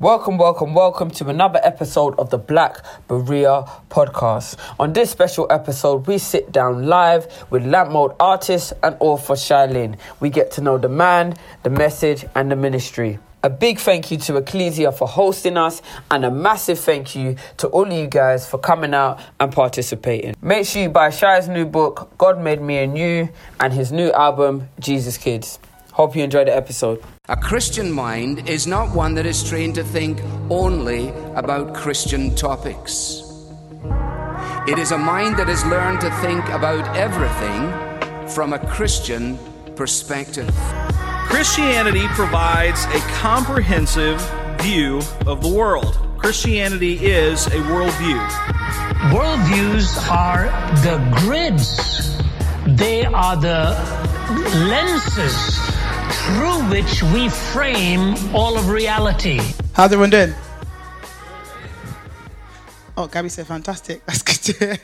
Welcome, welcome, welcome to another episode of the Black Berea podcast. On this special episode, we sit down live with lamp mode artist and author Shai Linne. We get to know the man, the message, and the ministry. A big thank you to Ecclesia for hosting us, and a massive thank you to all of you guys for coming out and participating. Make sure you buy Shai's new book, God Made Me and You, and his new album, Jesus Kids. Hope you enjoy the episode. A Christian mind is not one that is trained to think only about Christian topics. It is a mind that has learned to think about everything from a Christian perspective. Christianity provides a comprehensive view of the world. Christianity is a worldview. Worldviews are the grids, they are the lenses through which we frame all of reality. How's everyone doing? Oh, Gabby said fantastic. That's good to hear.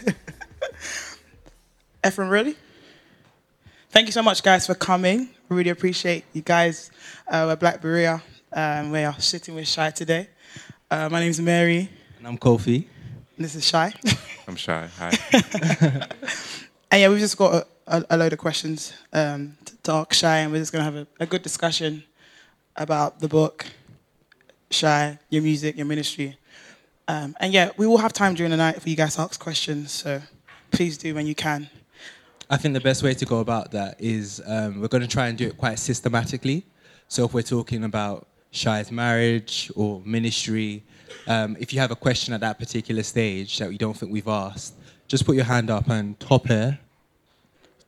Ephraim, really? Thank you so much, guys, for coming. Really appreciate you guys. Uh, we're Black Berea. Um, we are sitting with Shai today. Uh, my is Mary. And I'm Kofi. And this is Shai. I'm shy. Hi. and yeah, we've just got a, a, a load of questions um, to talk Shai, and we're just going to have a, a good discussion about the book, Shai, your music, your ministry. Um, and yeah, we will have time during the night for you guys to ask questions, so please do when you can. I think the best way to go about that is um, we're going to try and do it quite systematically. So if we're talking about Shai's marriage or ministry, um, if you have a question at that particular stage that we don't think we've asked, just put your hand up and top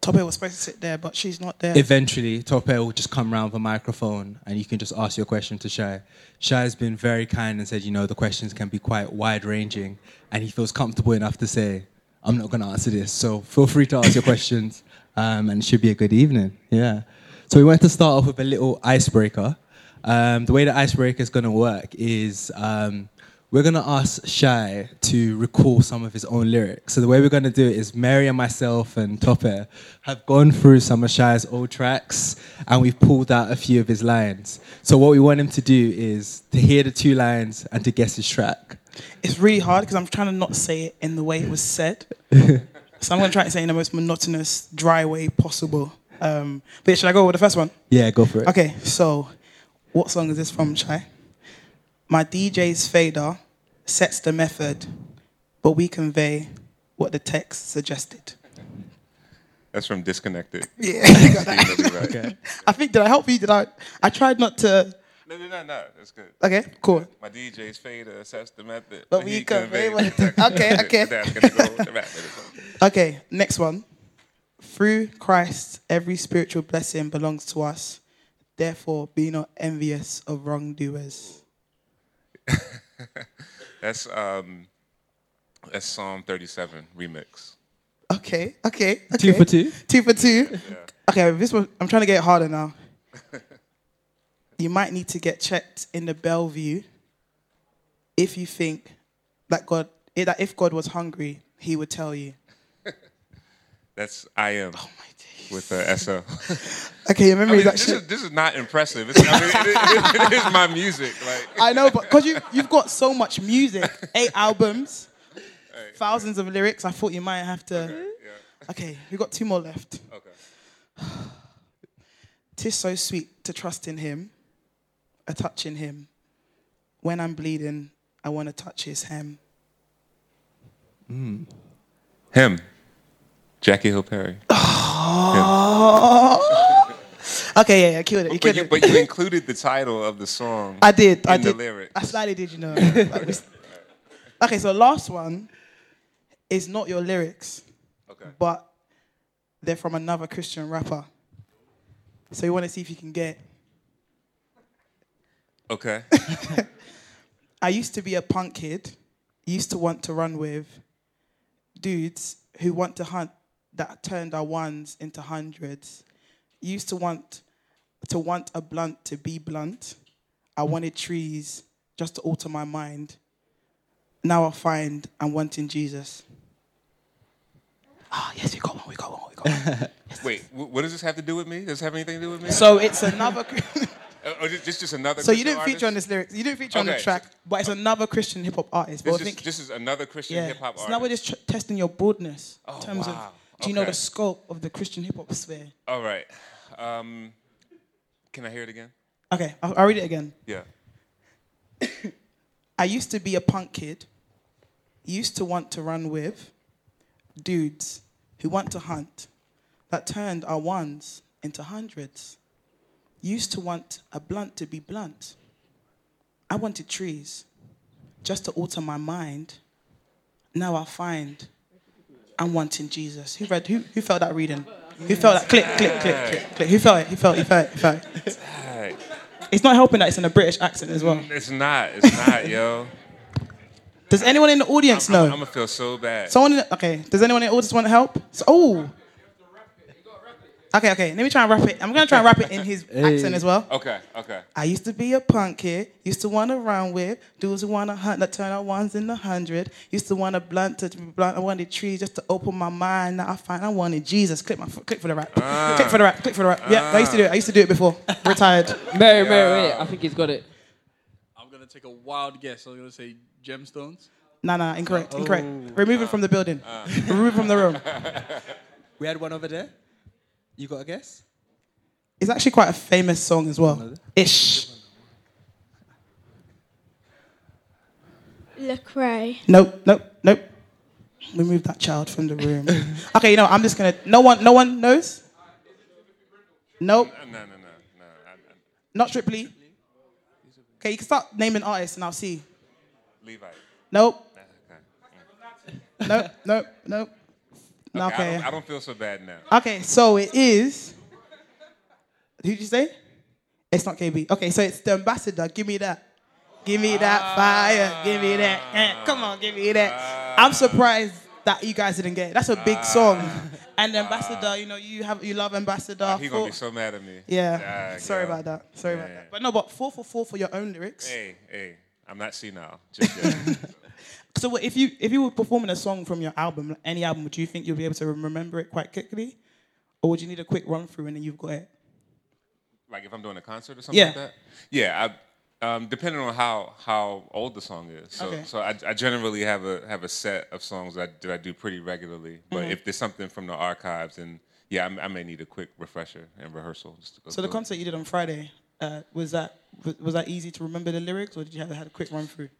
air. Tope was supposed to sit there, but she's not there. Eventually, Tope will just come around with a microphone and you can just ask your question to Shai. Shai has been very kind and said, you know, the questions can be quite wide ranging and he feels comfortable enough to say, I'm not going to answer this. So feel free to ask your questions um, and it should be a good evening. Yeah. So we want to start off with a little icebreaker. Um, the way the icebreaker is going to work is um, we're going to ask Shai to recall some of his own lyrics. So the way we're going to do it is Mary and myself and Tope have gone through some of Shai's old tracks and we've pulled out a few of his lines. So what we want him to do is to hear the two lines and to guess his track. It's really hard because I'm trying to not say it in the way it was said. so I'm going to try to say it in the most monotonous, dry way possible. Um, but should I go with the first one? Yeah, go for it. Okay, so what song is this from, Shai? My DJ's fader sets the method, but we convey what the text suggested. That's from Disconnected. Yeah, you got that. Steve Miller, right? Okay. I think did I help you? Did I? I tried not to. No, no, no, no. That's good. Okay, cool. My DJ's fader sets the method. But we convey what the text- Okay, okay. That's gonna go with the rap minute. Okay, next one. Through Christ, every spiritual blessing belongs to us. Therefore, be not envious of wrongdoers. That's um, that's Psalm 37 remix. Okay, okay, okay. Two for two? Two for two. Okay, this one I'm trying to get it harder now. you might need to get checked in the Bellevue if you think that God, that if God was hungry, He would tell you. That's I am Oh my days. With the SO. Okay, your I mean, is this, is, this is not impressive. It's, I mean, it, it- it is my music. Like, I know, but because you you've got so much music, eight albums, thousands of lyrics. I thought you might have to. Okay, we've got two more left. okay. Tis so sweet to trust in Him, a touch in Him. When I'm bleeding, I want to touch His hem. Him, Jackie Hill Perry. Oh. Okay, yeah, yeah, killed it. You But killed you, it. but you included the title of the song. I did. I did. lyrics. I slightly did, you know. Like, we- okay, so last one is not your lyrics, Okay. but they're from another Christian rapper. So you want to see if you can get. Okay. I used to be a punk kid. Used to want to run with dudes who want to hunt that turned our ones into hundreds. Used to want to want a blunt to be blunt. I wanted trees just to alter my mind. Now I find I'm wanting Jesus. Ah, yes, we got one, we got one, we got one. Wait, what does this have to do with me? Does this have anything to do with me? so it's another. Oh, this, this just another. So you didn't feature on this lyrics. You didn't feature on the track, but it's another Christian hip hop artist. This, I is, think this is another Christian yeah, hip hop so artist. now we're just tr- testing your broadness in Oh, terms wow. of do you know the scope of the Christian hip hop sphere? All right. Um, can I hear it again? Okay, I'll, I'll read it again. Yeah. I used to be a punk kid, used to want to run with dudes who want to hunt, that turned our ones into hundreds. Used to want a blunt to be blunt. I wanted trees just to alter my mind. Now I find I'm wanting Jesus. Who read? Who, who felt that reading? Who felt that? Click, click, click, click, click. Who felt it? Who felt it? Who felt it? Who felt it? It's not helping that it's in a British accent as well. It's not. It's not, yo. Does anyone in the audience I'm, know? I'm gonna feel so bad. Someone, in the, okay. Does anyone in the audience want to help? So, oh. Okay, okay. Let me try and wrap it. I'm gonna try and wrap it in his accent as well. okay. Okay. I used to be a punk kid. Used to want to run with dudes who want to hunt that turn out ones in the hundred. Used to want a blunt to blunt. I wanted trees just to open my mind. Now I find I wanted Jesus. Click my click for the rap. Ah. Click for the rap. Click for the rap. Yeah, I used to do it. I used to do it before. Retired. Mary, Mary, wait. I think he's got it. I'm gonna take a wild guess. I'm gonna say gemstones. Nah, nah, incorrect, incorrect. Oh. Remove it from the building. Ah. Remove it from the room. We had one over there. You got a guess? It's actually quite a famous song as well. Ish. Lecrae. Nope, nope, nope. Remove that child from the room. okay, you know, I'm just gonna. No one, no one knows. Nope, No, no, no, no. I, I, not Strictly. Okay, you can start naming artists and I'll see. Levi. Nope, Okay. nope, nope, nope. No, Okay, I, don't, I don't feel so bad now. Okay, so it is. Did you say? It's not KB. Okay, so it's the ambassador. Give me that. Give me that fire. Give me that. Eh, Come on, give me that. I'm surprised that you guys didn't get it. That's a big song. And the ambassador, you know, you have you love ambassador. He gonna be so mad at me. yeah. Ah, Sorry about that. Sorry about that. But no, but four for four for your own lyrics. Hey, hey. I'm not senile. Just. So if you if you were performing a song from your album, any album, would you think you'll be able to remember it quite quickly, or would you need a quick run through and then you've got it? like if I'm doing a concert or something Yeah. like that. Yeah, I, um, depending on how how old the song is. So Okay. so I, I generally have a have a set of songs that I, that I do pretty regularly. But Mm-hmm. if there's something from the archives, and yeah, I, I may need a quick refresher and rehearsal. Just to go So the through it. concert you did on Friday, uh, was that was, was that easy to remember the lyrics, or did you have had a quick run through?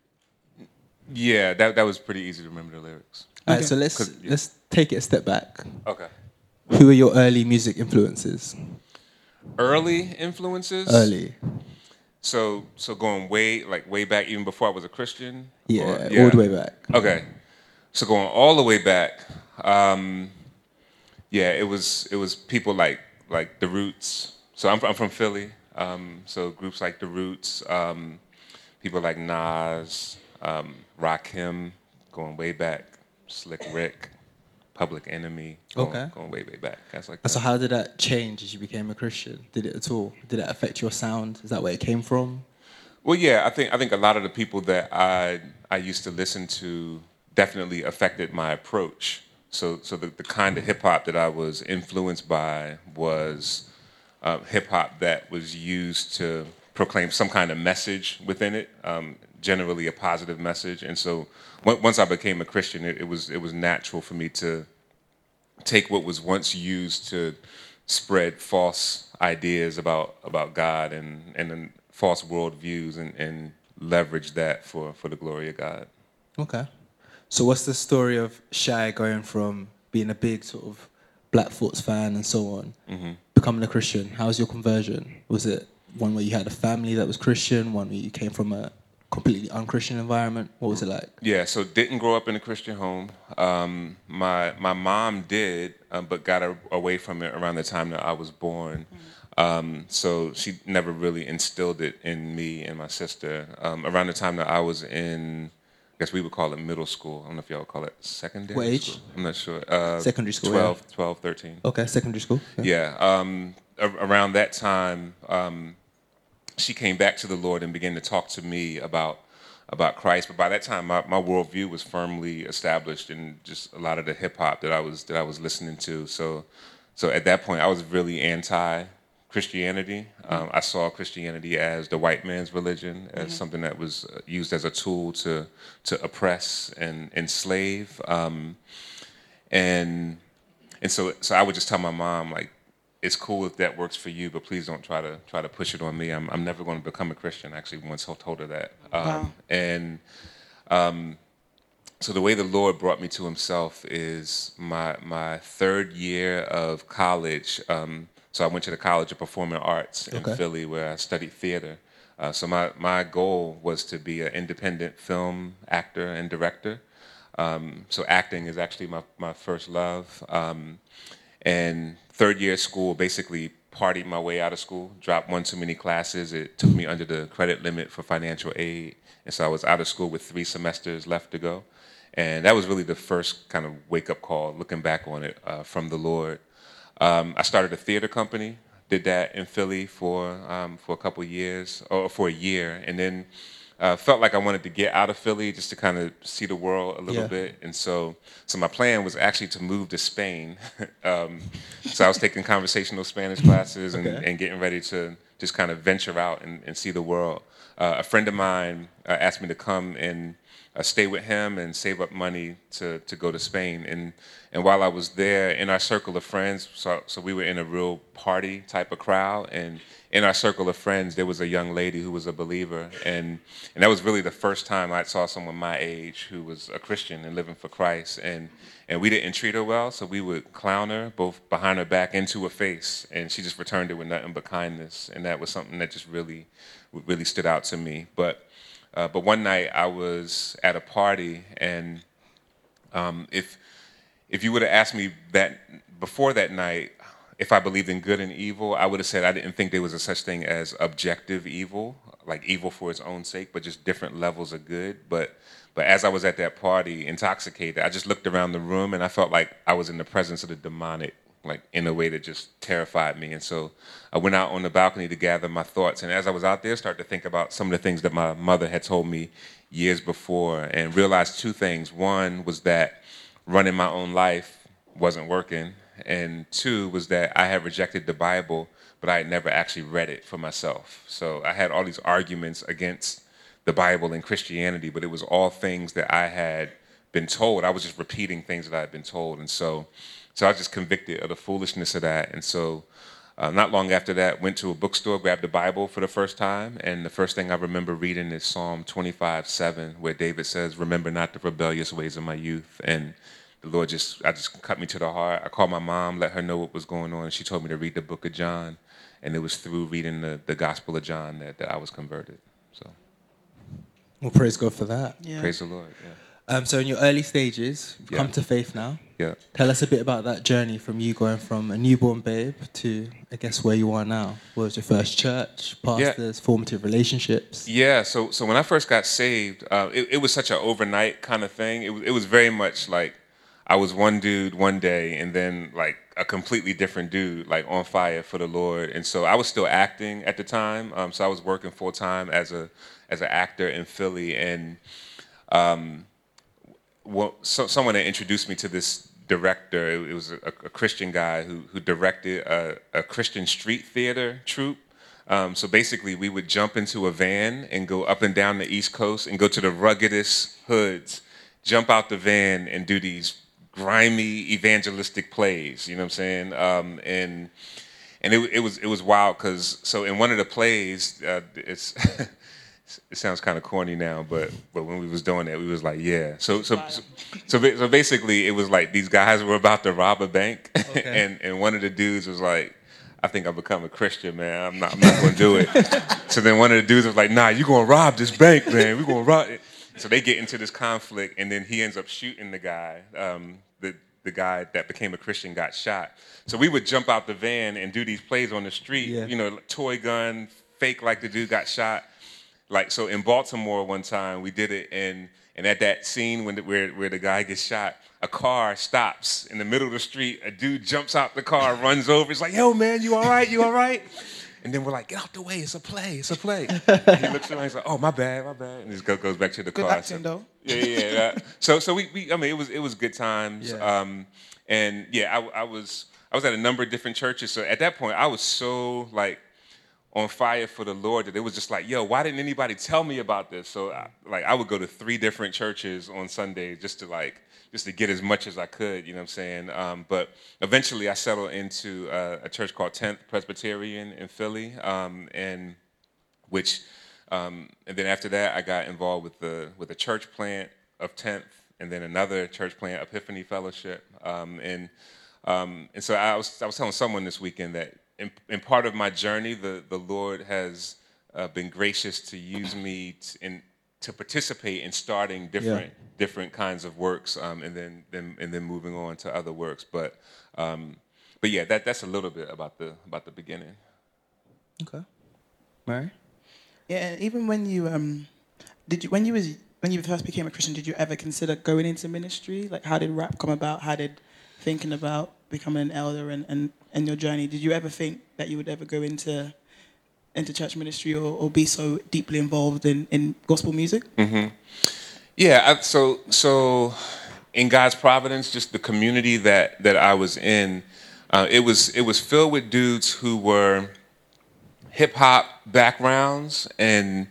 Yeah, that that was pretty easy to remember the lyrics. All Okay. right, so let's 'Cause- yeah. let's take it a step back. Okay. Who were your early music influences? Early influences. Early, So so going way like way back, even before I was a Christian. yeah, Or- all the way back. Okay, so going all the way back, um, yeah, it was it was people like like the Roots. So I'm, I'm from Philly, um, so groups like the Roots, um, people like Nas, um, Rakim, going way back, Slick Rick, Public Enemy, going, Okay. going way way back. That's like So how did that change as you became a Christian? Did it at all? Did it affect your sound? Is that where it came from? Well, yeah, I think I think a lot of the people that I I used to listen to definitely affected my approach. So so the, the kind of hip hop that I was influenced by was uh, hip hop that was used to proclaim some kind of message within it, um, generally a positive message. And so on- once I became a Christian, it, it was it was natural for me to take what was once used to spread false ideas about about God and and false worldviews and, and leverage that for, for the glory of God. Okay. So what's the story of Shai going from being a big sort of Blackfoot's fan and so on, mm-hmm. becoming a Christian? How was your conversion? Was it one where you had a family that was Christian, one where you came from a completely unchristian environment? What was it like? Yeah, so didn't grow up in a Christian home. Um, my my mom did, um, but got a, away from it around the time that I was born. Um, so she never really instilled it in me and my sister. Um, around the time that I was in, I guess we would call it middle school. I don't know if y'all would call it secondary What age? school. I'm not sure. Uh, Secondary school, 12, 12 13. Okay, secondary school. Yeah. Um, a- around that time, um, she came back to the Lord and began to talk to me about about Christ. But by that time, my, my worldview was firmly established in just a lot of the hip hop that I was that I was listening to. So, so at that point, I was really anti Christianity. Um, I saw Christianity as the white man's religion, as something that was uh, used as a tool to to oppress and enslave. Um, and and so so I would just tell my mom like, it's cool if that works for you, but please don't try to try to push it on me. I'm I'm never going to become a Christian. I actually once told her that. Um, Wow. And um, so the way the Lord brought me to Himself is my my third year of college. Um, so I went to the College of Performing Arts in Okay. Philly, where I studied theater. Uh, so my my goal was to be an independent film actor and director. Um, so acting is actually my my first love. Um, and third year of school, basically partied my way out of school, dropped one too many classes. It took me under the credit limit for financial aid. And so I was out of school with three semesters left to go. And that was really the first kind of wake up call, looking back on it uh, from the Lord. Um, I started a theater company, did that in Philly for, um, for a couple years, or for a year. And then uh, felt like I wanted to get out of Philly just to kind of see the world a little Yeah. bit. And so, so my plan was actually to move to Spain. um, so I was taking conversational Spanish classes and, Okay. and getting ready to just kind of venture out and, and see the world. Uh, a friend of mine uh, asked me to come and stay with him and save up money to, to go to Spain. And, and while I was there, in our circle of friends, so, so we were in a real party type of crowd. And in our circle of friends, there was a young lady who was a believer. And, and that was really the first time I saw someone my age who was a Christian and living for Christ. And, and we didn't treat her well, so we would clown her both behind her back into to her face. And she just returned it with nothing but kindness. And that was something that just really, really stood out to me. But uh, but one night I was at a party, and um, if if you would have asked me that before that night, if I believed in good and evil, I would have said I didn't think there was a such thing as objective evil, like evil for its own sake, but just different levels of good. But but as I was at that party, intoxicated, I just looked around the room and I felt like I was in the presence of the demonic, like in a way that just terrified me. And so I went out on the balcony to gather my thoughts. And as I was out there, started to think about some of the things that my mother had told me years before, and realized two things. One was that running my own life wasn't working. And two was that I had rejected the Bible, but I had never actually read it for myself. So I had all these arguments against the Bible and Christianity, but it was all things that I had been told. I was just repeating things that I had been told. And so, so I was just convicted of the foolishness of that. And so, uh, not long after that, went to a bookstore, grabbed the Bible for the first time, and the first thing I remember reading is Psalm 25, 7, where David says, "Remember not the rebellious ways of my youth." And the Lord just, I just cut me to the heart. I called my mom, let her know what was going on. She told me to read the Book of John, and it was through reading the, the Gospel of John that, that I was converted. So Well, praise God for that. Yeah. praise the Lord. Yeah. Um, so in your early stages, you've come to faith now. Yeah. Tell us a bit about that journey from you going from a newborn babe to, I guess, where you are now. What was your first church, pastors, formative relationships? Yeah, so so when I first got saved, uh, it, it was such an overnight kind of thing. It was it was very much like I was one dude one day, and then like a completely different dude, like on fire for the Lord. And so I was still acting at the time. Um, so I was working full time as a as an actor in Philly, and well, so, someone introduced me to this director. It, it was a, a Christian guy who who directed a, a Christian street theater troupe. Um, so basically, we would jump into a van and go up and down the East Coast and go to the ruggedest hoods, jump out the van and do these grimy evangelistic plays. You know what I'm saying? Um, and and it, it was it was wild because so in one of the plays, uh, it's it sounds kind of corny now, but but when we was doing it, we was like, yeah. So so so, so, so basically, it was like these guys were about to rob a bank, and and one of the dudes was like. I think I've become a Christian, man. I'm not, I'm not going to do it. so then one of the dudes was like, Nah, you're going to rob this bank, man. We're going to rob it. So they get into this conflict, and then he ends up shooting the guy. Um, the the guy that became a Christian got shot. So we would jump out the van and do these plays on the street. Yeah. You know, toy gun, fake like the dude got shot. Like so, in Baltimore one time we did it, and and at that scene when the, where where the guy gets shot, a car stops in the middle of the street. A dude jumps out the car, runs over. He's like, "Yo, man, you all right? You all right?" And then we're like, "Get out the way! It's a play! It's a play!" And he looks around. He's like, "Oh, my bad, my bad," and he just goes back to the Good car. acting, though. Yeah, yeah. yeah. so, so we, we, I mean, it was, it was good times. Yeah. Um, and yeah, I, I was, I was at a number of different churches. So at that point, I was so like on fire for the Lord that it was just like, yo, why didn't anybody tell me about this? So I, like I would go to three different churches on Sundays just to like just to get as much as I could, you know what I'm saying? Um, but eventually I settled into uh, a church called 10th Presbyterian in Philly, um, and which, um, and then after that I got involved with the with the church plant of 10th, and then another church plant, Epiphany Fellowship, um, and um, and so I was I was telling someone this weekend that in, in part of my journey, the the Lord has uh, been gracious to use me to, in to participate in starting different yeah. different kinds of works, um, and then, then and then moving on to other works. But um, but yeah, that that's a little bit about the about the beginning. Okay, Mary. Yeah, even when you um, did you when you was when you first became a Christian, did you ever consider going into ministry? Like, how did rap come about? How did thinking about becoming an elder and, and, and your journey, did you ever think that you would ever go into into church ministry or, or be so deeply involved in, in gospel music? Mm-hmm. Yeah, I, so so in God's providence, just the community that that I was in, uh, it was it was filled with dudes who were hip hop backgrounds and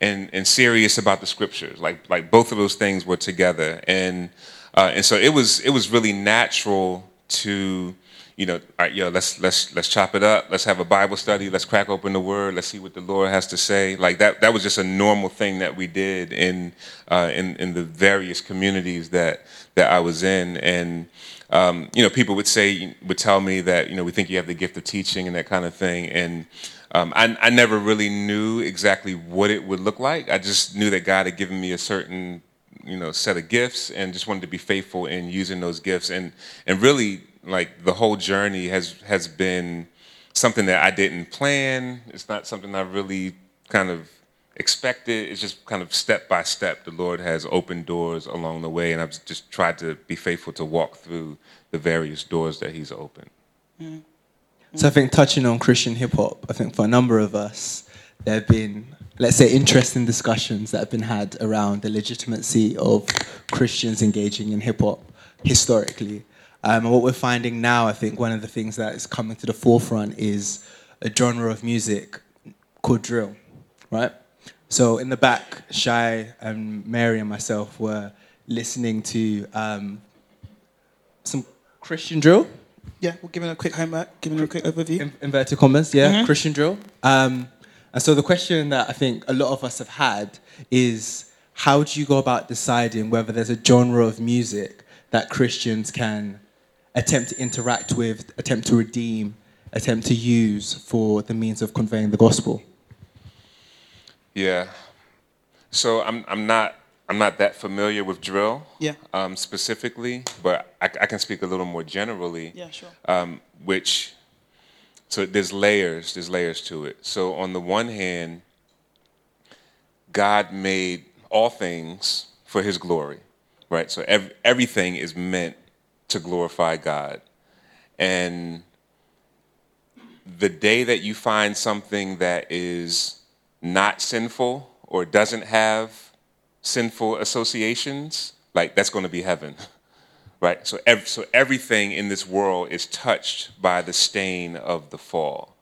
and and serious about the scriptures. Like like both of those things were together, and uh, and so it was it was really natural to you know, all right, yo, let's let's let's chop it up. Let's have a Bible study. Let's crack open the Word. Let's see what the Lord has to say. Like that. That was just a normal thing that we did in uh, in in the various communities that that I was in, and um, you know, people would say would tell me that you know we think you have the gift of teaching and that kind of thing, and um, I, I never really knew exactly what it would look like. I just knew that God had given me a certain you know set of gifts and just wanted to be faithful in using those gifts and and really like the whole journey has has been something that I didn't plan. It's not something I really kind of expected. It's just kind of step by step. The Lord has opened doors along the way, and I've just tried to be faithful to walk through the various doors that He's opened. Mm. So I think touching on Christian hip hop, I think for a number of us, there have been, let's say, interesting discussions that have been had around the legitimacy of Christians engaging in hip hop historically. Um, and what we're finding now, I think one of the things that is coming to the forefront is a genre of music called drill, right? So in the back, Shai and Mary and myself were listening to um, some Christian drill. Yeah, we'll give it a quick homework, giving a quick overview. In, inverted commas, yeah, mm-hmm. Christian drill. Um, and so the question that I think a lot of us have had is how do you go about deciding whether there's a genre of music that Christians can attempt to interact with, attempt to redeem, attempt to use for the means of conveying the gospel? Yeah. So I'm I'm not I'm not that familiar with drill. Yeah. Um, specifically, but I, I, can speak a little more generally. Yeah, sure. Um, which so there's layers. There's layers to it. So on the one hand, God made all things for His glory, right? So ev- everything is meant to glorify God. And the day that you find something that is not sinful or doesn't have sinful associations, like that's going to be heaven. Right? So, ev- so everything in this world is touched by the stain of the fall.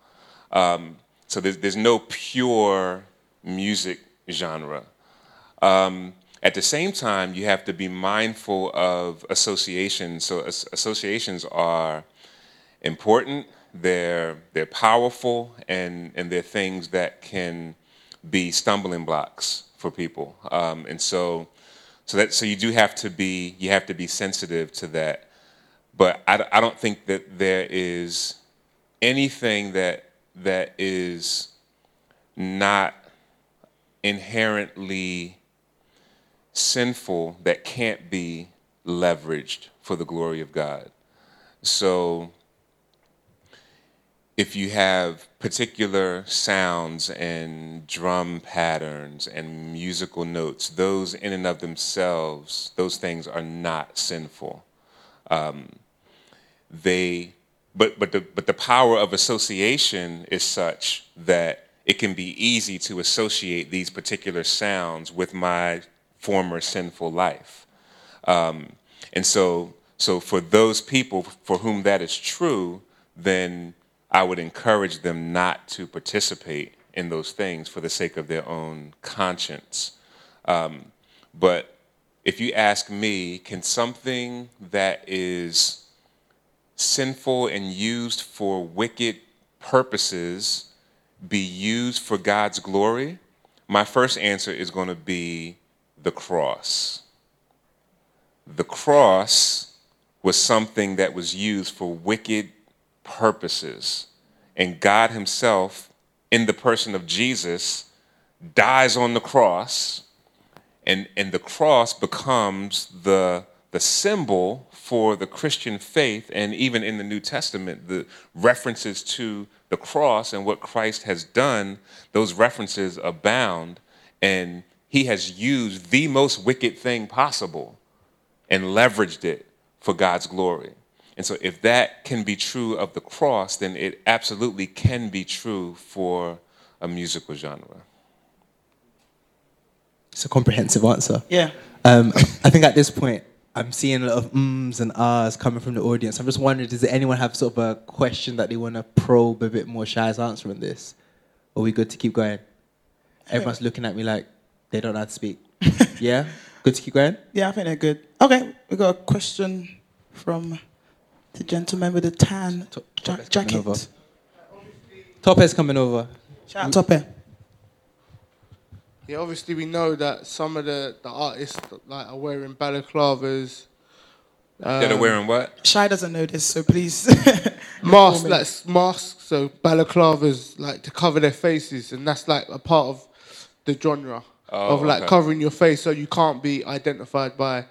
Um, so there's, there's no pure music genre. Um, at the same time, you have to be mindful of associations. So as- associations are important. They're they're powerful, and and they're things that can be stumbling blocks for people. Um, and so, so that so you do have to be you have to be sensitive to that. But I, I don't think that there is anything that that is not inherently sinful that can't be leveraged for the glory of God. So if you have particular sounds and drum patterns and musical notes, those in and of themselves, those things are not sinful. Um, they, but but the but the power of association is such that it can be easy to associate these particular sounds with my former sinful life. Um, and so, so for those people for whom that is true, then I would encourage them not to participate in those things for the sake of their own conscience. Um, but if you ask me, can something that is sinful and used for wicked purposes be used for God's glory? My first answer is going to be the cross. The cross was something that was used for wicked purposes. And God Himself, in the person of Jesus, dies on the cross. And, and the cross becomes the, the symbol for the Christian faith. And even in the New Testament, the references to the cross and what Christ has done, those references abound. And He has used the most wicked thing possible and leveraged it for God's glory. And so, if that can be true of the cross, then it absolutely can be true for a musical genre. It's a comprehensive answer. Yeah. Um, I think at this point, I'm seeing a lot of ums and ahs coming from the audience. I'm just wondering, does anyone have sort of a question that they want to probe a bit more Shai's answer on this? Or are we good to keep going? Everyone's looking at me like they don't know how to speak. yeah? Good to keep going? Yeah, I think they're good. Okay, we got a question from the gentleman with the tan Top- ja- top coming over. jacket. Tope's coming over. Shout out Tope. Yeah, obviously we know that some of the, the artists like are wearing balaclavas, They're um, wearing what? Shai doesn't know this, so please. masks, like masks, so balaclavas like to cover their faces, and that's like a part of the genre Oh, of like okay. covering your face so you can't be identified by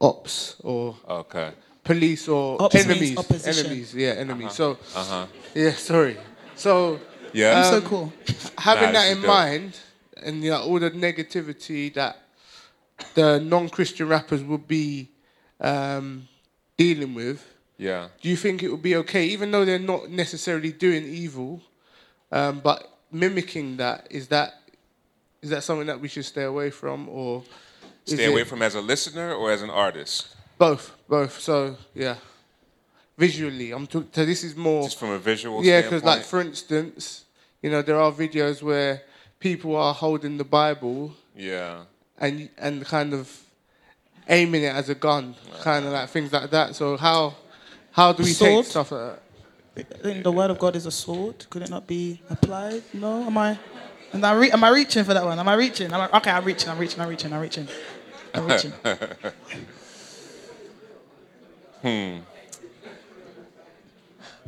ops or Okay. police or Ops means enemies. opposition. Enemies, yeah, enemies. So, Uh-huh. yeah, sorry. So, Yeah. so um, cool. having Nice, that in dope. mind and you know, all the negativity that the non-Christian rappers would be um, dealing with, yeah. do you think it would be okay, even though they're not necessarily doing evil, um, but mimicking that is that is that something that we should stay away from, or Stay away it- from as a listener or as an artist? both? Both. So yeah, visually, I'm talking. So this is more Just from a visual yeah, because like for instance, you know there are videos where people are holding the Bible yeah. and and kind of aiming it as a gun, kind of like things like that. So how how do we Sword? take stuff like that? I think the word of God is a sword. Could it not be applied? No? Am I? Am I, re- am I reaching for that one? Am I reaching? Am okay, I'm reaching. I'm reaching. I'm reaching. I'm reaching. I'm reaching.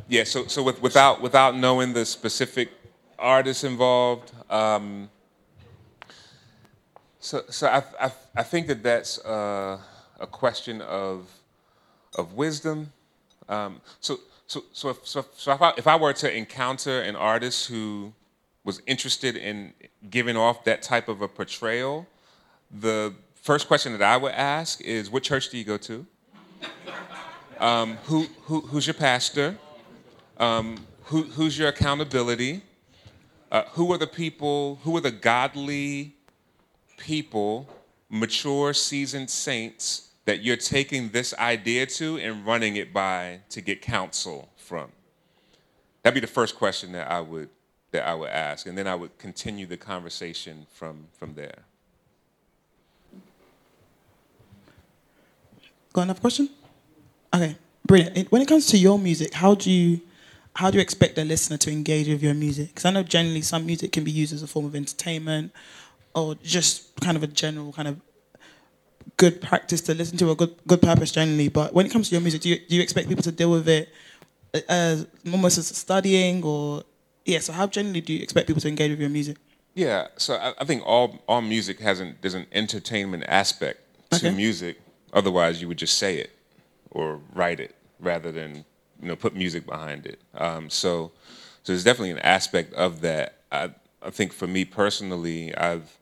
Yeah, so so with, without without knowing the specific artists involved, um, so so I, I I think that that's uh, a question of of wisdom. Um, so so so if, so, so if, I, if I were to encounter an artist who was interested in giving off that type of a portrayal, the first question that I would ask is, "What church do you go to? Um, who, who who's your pastor?" who, who's your accountability? Uh, who are the people, who are the godly people, mature, seasoned saints that you're taking this idea to and running it by to get counsel from? That'd be the first question that I would that I would ask, and then I would continue the conversation from from there. Got another question? Okay, brilliant. When it comes to your music, how do you how do you expect the listener to engage with your music? Because I know generally some music can be used as a form of entertainment or just kind of a general kind of good practice to listen to or good good purpose generally. But when it comes to your music, do you, do you expect people to deal with it uh, as almost as studying or yeah? So how generally do you expect people to engage with your music? Yeah, so I, I think all all music has an there's an entertainment aspect to Okay. music. Otherwise, you would just say it or write it rather than you know put music behind it. Um, so so there's definitely an aspect of that. I I think for me personally, I've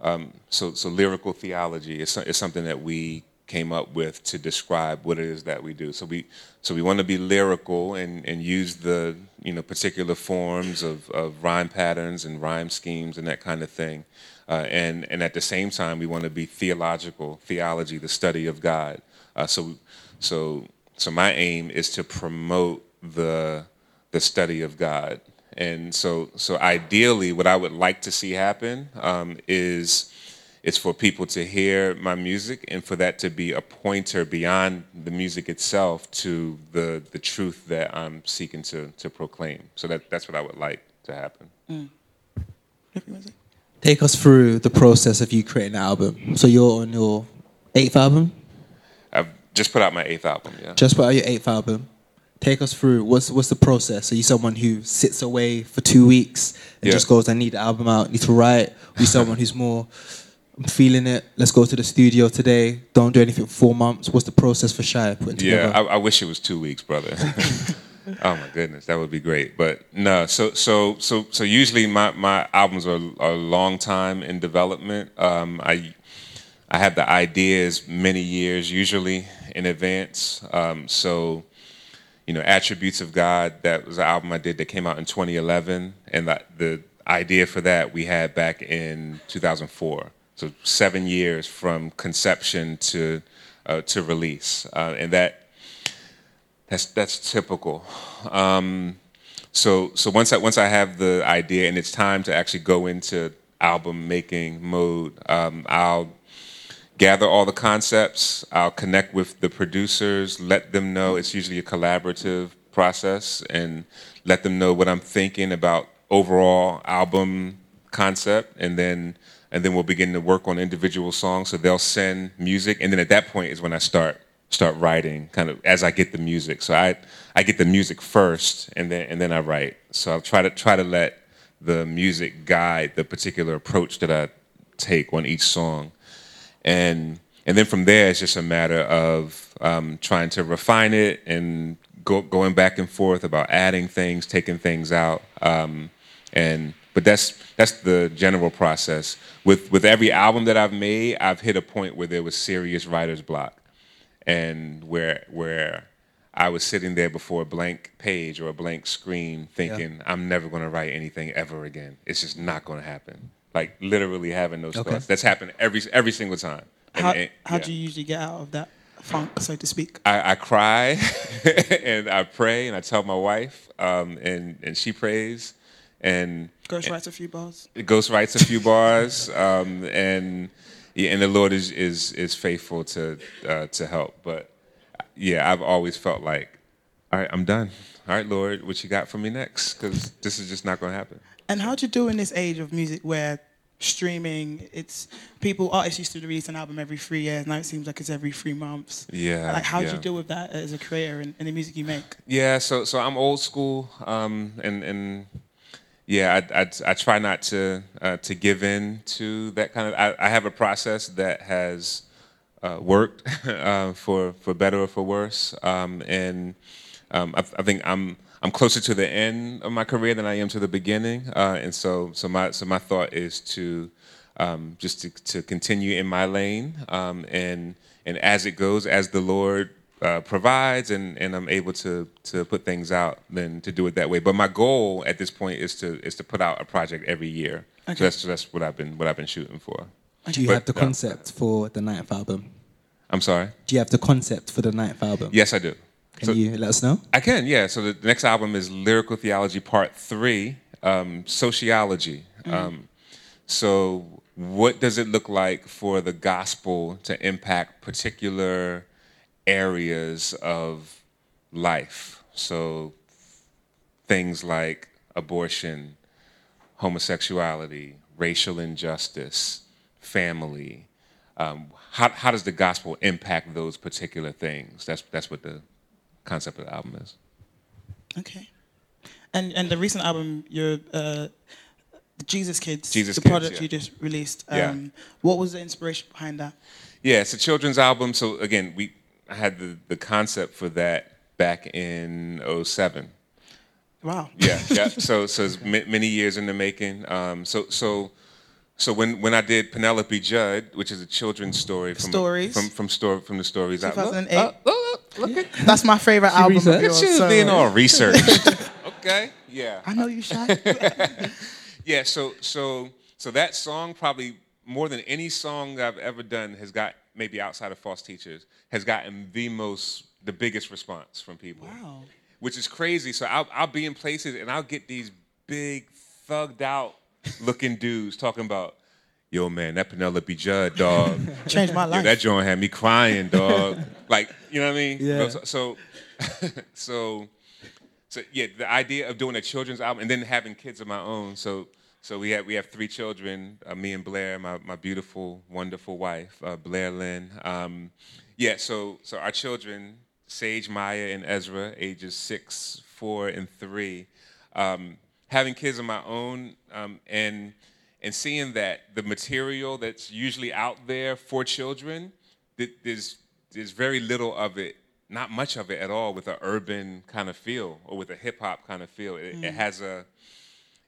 um, so so lyrical theology is, is something that we came up with to describe what it is that we do. So we so we want to be lyrical and, and use the you know particular forms of, of rhyme patterns and rhyme schemes and that kind of thing. Uh, and and at the same time, we want to be theological, theology, the study of God. Uh, so so so my aim is to promote the the study of God. And so, so ideally, what I would like to see happen um, is is for people to hear my music and for that to be a pointer beyond the music itself to the the truth that I'm seeking to to proclaim. So that that's what I would like to happen. Take us through the process of you creating an album. So you're on your eighth album. I've just put out my eighth album. Yeah. Just put out your eighth album. Take us through what's what's the process? Are you someone who sits away for two weeks and Yeah. just goes, "I need the album out, need to write"? Are you someone who's more, "I'm feeling it. Let's go to the studio today. Don't do anything for four months." What's the process for Shai putting Yeah, together? I, I wish it was two weeks, brother. oh my goodness, that would be great. But no, so so so so usually my, my albums are, are a long time in development. Um, I I have the ideas many years usually in advance. Um, so you know, Attributes of God, that was an album I did that came out in 2011. And that, the idea for that we had back in 2004. So seven years from conception to, uh, to release. Uh, and that, that's, that's typical. Um, so, so once I, once I have the idea and it's time to actually go into album making mode, um, I'll gather all the concepts. I'll connect with the producers, let them know it's usually a collaborative process, and let them know what I'm thinking about overall album concept, and then and then we'll begin to work on individual songs. So they'll send music, and then at that point is when I start start writing, kind of as I get the music. So I I get the music first, and then and then I write. So I'll try to try to let the music guide the particular approach that I take on each song and and then from there it's just a matter of um, trying to refine it and go, going back and forth about adding things, taking things out, um, and but that's that's the general process. With with every album that I've made, I've hit a point where there was serious writer's block, and where where I was sitting there before a blank page or a blank screen, thinking I'm never going to write anything ever again. It's just not going to happen. Like literally having those Okay. thoughts. That's happened every every single time. And- How, and- how yeah. do you usually get out of that funk, so to speak? I, I cry and I pray and I tell my wife, um, and and she prays, and Ghost writes a few bars. Ghost writes a few bars, um, and yeah, and the Lord is is is faithful to uh, to help. But yeah, I've always felt like, all right, I'm done. All right, Lord, what you got for me next? Because this is just not going to happen. And how do you do in this age of music where streaming, it's people, artists used to release an album every three years, now it seems like it's every three months. Yeah, Like, how do yeah. you deal with that as a creator and, and the music you make? Yeah, so so I'm old school, um, and and yeah, I, I, I try not to uh, to give in to that kind of. I, I have a process that has uh, worked uh, for for better or for worse, um, and um, I, I think I'm I'm closer to the end of my career than I am to the beginning, uh, and so so my so my thought is to um, just to, to continue in my lane, um, and and as it goes, as the Lord uh, provides, and, and I'm able to to put things out, then to do it that way. But my goal at this point is to is to put out a project every year. So that's that's what I've been what I've been shooting for. Do you But, have the no. concept for the ninth album? I'm sorry. Do you have the concept for the ninth album? Yes, I do. Can So- you let us know? I can, yeah. So the next album is Lyrical Theology Part Three, um, Sociology. Um, so, what does it look like for the gospel to impact particular areas of life? So, things like abortion, homosexuality, racial injustice, family. Um, how, how does the gospel impact those particular things? That's that's what the concept of the album is. Okay. And and the recent album, your uh, Jesus Kids, Jesus the Kids, product yeah. you just released. Yeah. Um, What was the inspiration behind that? Yeah, it's a children's album. So again, we I had the, the concept for that back in 07. Wow. Yeah, yeah. So so it's ma- many years in the making. Um, so so so when when I did Penelope Judd, which is a children's story from Stories. from from story from the stories. I- Look, look, look, look at That's my favorite album. Of research. look yours, at you so- being all researched. okay. Yeah. I know you shy. Yeah, so so so that song probably more than any song I've ever done has got maybe outside of false teachers has gotten the most the biggest response from people. Wow. which is crazy. So I'll, I'll be in places and I'll get these big thugged out looking dudes talking about, yo man, that Penelope Judd dog. Changed my Yo, life. that joint had me crying, dog. like, you know what I mean? Yeah. So, so, so, so, yeah, the idea of doing a children's album and then having kids of my own. So, so we have we have three children, uh, me and Blair, my, my beautiful, wonderful wife, uh, Blair Linne. Um, yeah, so so our children, Sage, Maya, and Ezra, ages six, four, and three. Um, having kids of my own, um, and and seeing that the material that's usually out there for children, th- there's there's very little of it, not much of it at all, with an urban kind of feel or with a hip hop kind of feel. It, it has a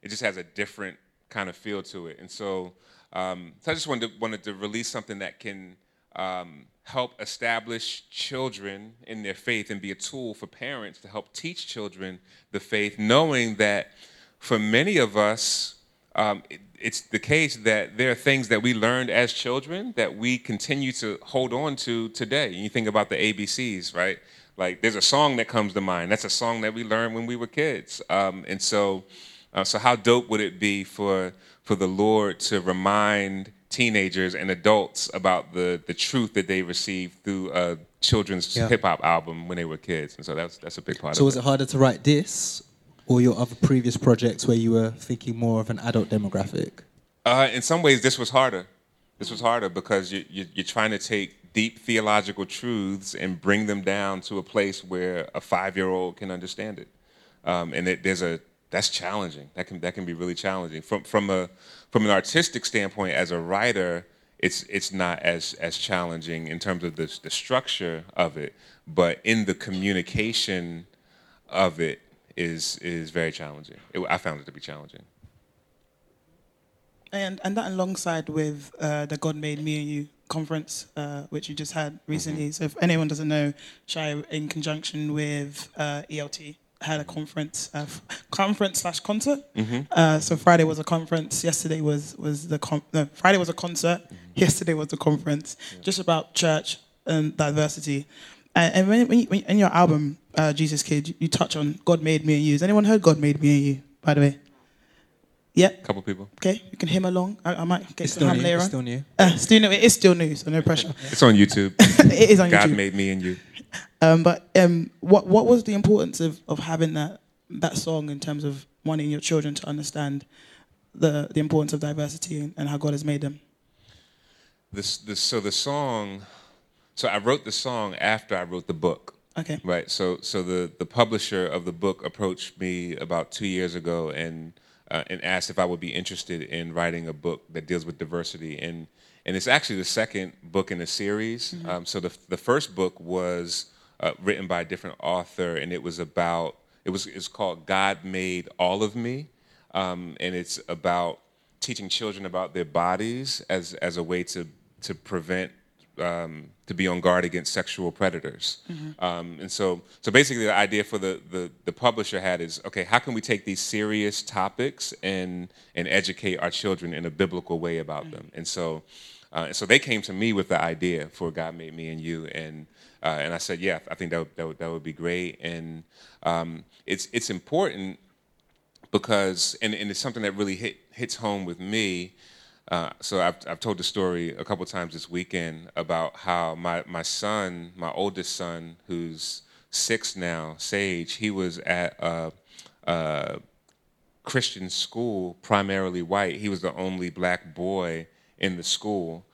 it just has a different kind of feel to it. And so, um, so I just wanted to, wanted to release something that can um, help establish children in their faith and be a tool for parents to help teach children the faith, knowing that for many of us, um, it, it's the case that there are things that we learned as children that we continue to hold on to today. You think about the ABCs, right? Like there's a song that comes to mind. That's a song that we learned when we were kids. Um, and so, uh, so how dope would it be for for the Lord to remind teenagers and adults about the the truth that they received through a children's Yeah. hip hop album when they were kids? And so that's that's a big part of So of was it harder to write this or your other previous projects where you were thinking more of an adult demographic? Uh, in some ways, this was harder. This was harder because you, you, you're trying to take deep theological truths and bring them down to a place where a five-year-old can understand it. Um, and it, there's a that's challenging. That can that can be really challenging from from a from an artistic standpoint. As a writer, it's it's not as as challenging in terms of the the structure of it, but in the communication of it is is very challenging. It, I found it to be challenging. And and that alongside with uh, the God Made Me and You conference, uh, which you just had recently. So if anyone doesn't know, Shai, in conjunction with uh, ELT, had a conference, uh, conference slash concert. Uh, so Friday was a conference. Yesterday was was the con- no, Friday was a concert. Yesterday was the conference, just about church and diversity. And, and when, when, you, when in your album, uh, Jesus Kid, you, you touch on God made me and you. Has anyone heard God made me and you? By the way, yeah. A couple people. Okay, you can him along. I, I might get It's to still him new. later It's on. still new. Uh, still new. It is still new, so no pressure. It's on YouTube. it is on God YouTube. God made me and you. Um, but um, what what was the importance of, of having that that song in terms of wanting your children to understand the the importance of diversity and, and how God has made them? This, this, so the song, so I wrote the song after I wrote the book. Okay. Right. So so the the publisher of the book approached me about two years ago and uh, and asked if I would be interested in writing a book that deals with diversity. And and it's actually the second book in a series. Um, so the the first book was uh, written by a different author and it was about it was it's called God Made All of Me, um, and it's about teaching children about their bodies as as a way to to prevent um, to be on guard against sexual predators. Um, and so, so basically, the idea for the, the the publisher had is okay, how can we take these serious topics and and educate our children in a biblical way about them? And so, uh, and so they came to me with the idea for God Made Me and You, and uh, and I said, yeah, I think that would, that would, that would be great, and um, it's it's important because and, and it's something that really hit hits home with me. Uh, so I've I've told the story a couple times this weekend about how my my son, my oldest son, who's six now, Sage, he was at a, a Christian school, primarily white. He was the only black boy in the school.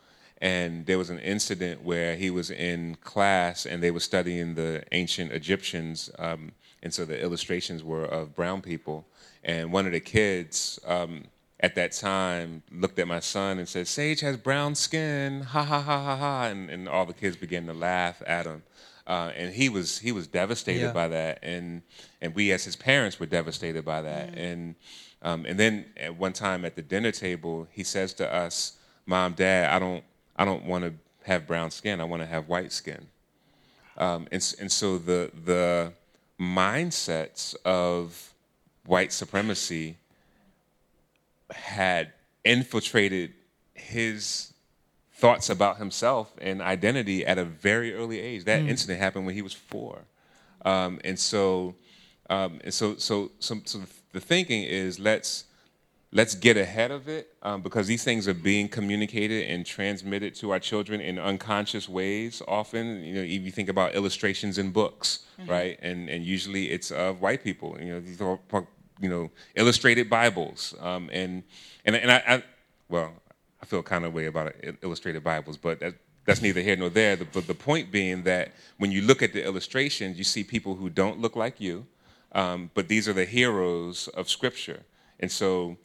And there was an incident where he was in class and they were studying the ancient Egyptians. Um, and so the illustrations were of brown people. And one of the kids um, at that time looked at my son and said, Sage has brown skin, ha ha ha ha ha. And, and all the kids began to laugh at him. Uh, and he was he was devastated Yeah. by that, and and we as his parents were devastated by that, and um, and then at one time at the dinner table, he says to us, "Mom, Dad, I don't I don't want to have brown skin. I want to have white skin." Um, and and so the the mindsets of white supremacy had infiltrated his thoughts about himself and identity at a very early age. That incident happened when he was four, um, and so Um, and so, so, so, so the thinking is let's let's get ahead of it um, because these things are being communicated and transmitted to our children in unconscious ways often. You know if you think about illustrations in books right? And and usually it's of white people. You know these are you know illustrated bibles um, and and and I, I well i feel kind of way about illustrated bibles but that, that's neither here nor there the, but the point being that when you look at the illustrations you see people who don't look like you um, but these are the heroes of scripture and so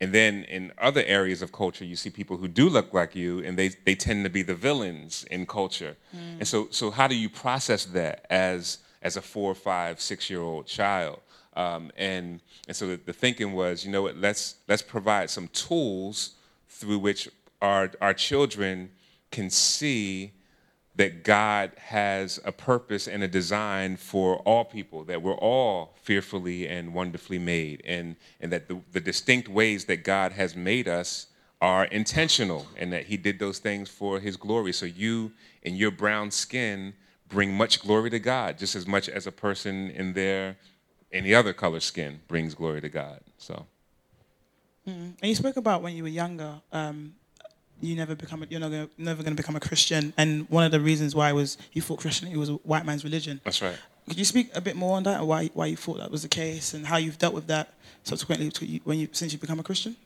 and then in other areas of culture, you see people who do look like you, and they, they tend to be the villains in culture. And so, so how do you process that as as a four, five, six year old child? Um, and and so the, the thinking was, you know what? Let's let's provide some tools through which our our children can see that God has a purpose and a design for all people, that we're all fearfully and wonderfully made, and, and that the, the distinct ways that God has made us are intentional, and that He did those things for His glory. So you and your brown skin bring much glory to God, just as much as a person in their any other color skin brings glory to God. So. And you spoke about when you were younger, um, you never become a, you're not gonna, never going to become a Christian, and one of the reasons why was you thought Christianity was a white man's religion. That's right. Could you speak a bit more on that, and why why you thought that was the case, and how you've dealt with that subsequently to you, when you since you've become a Christian?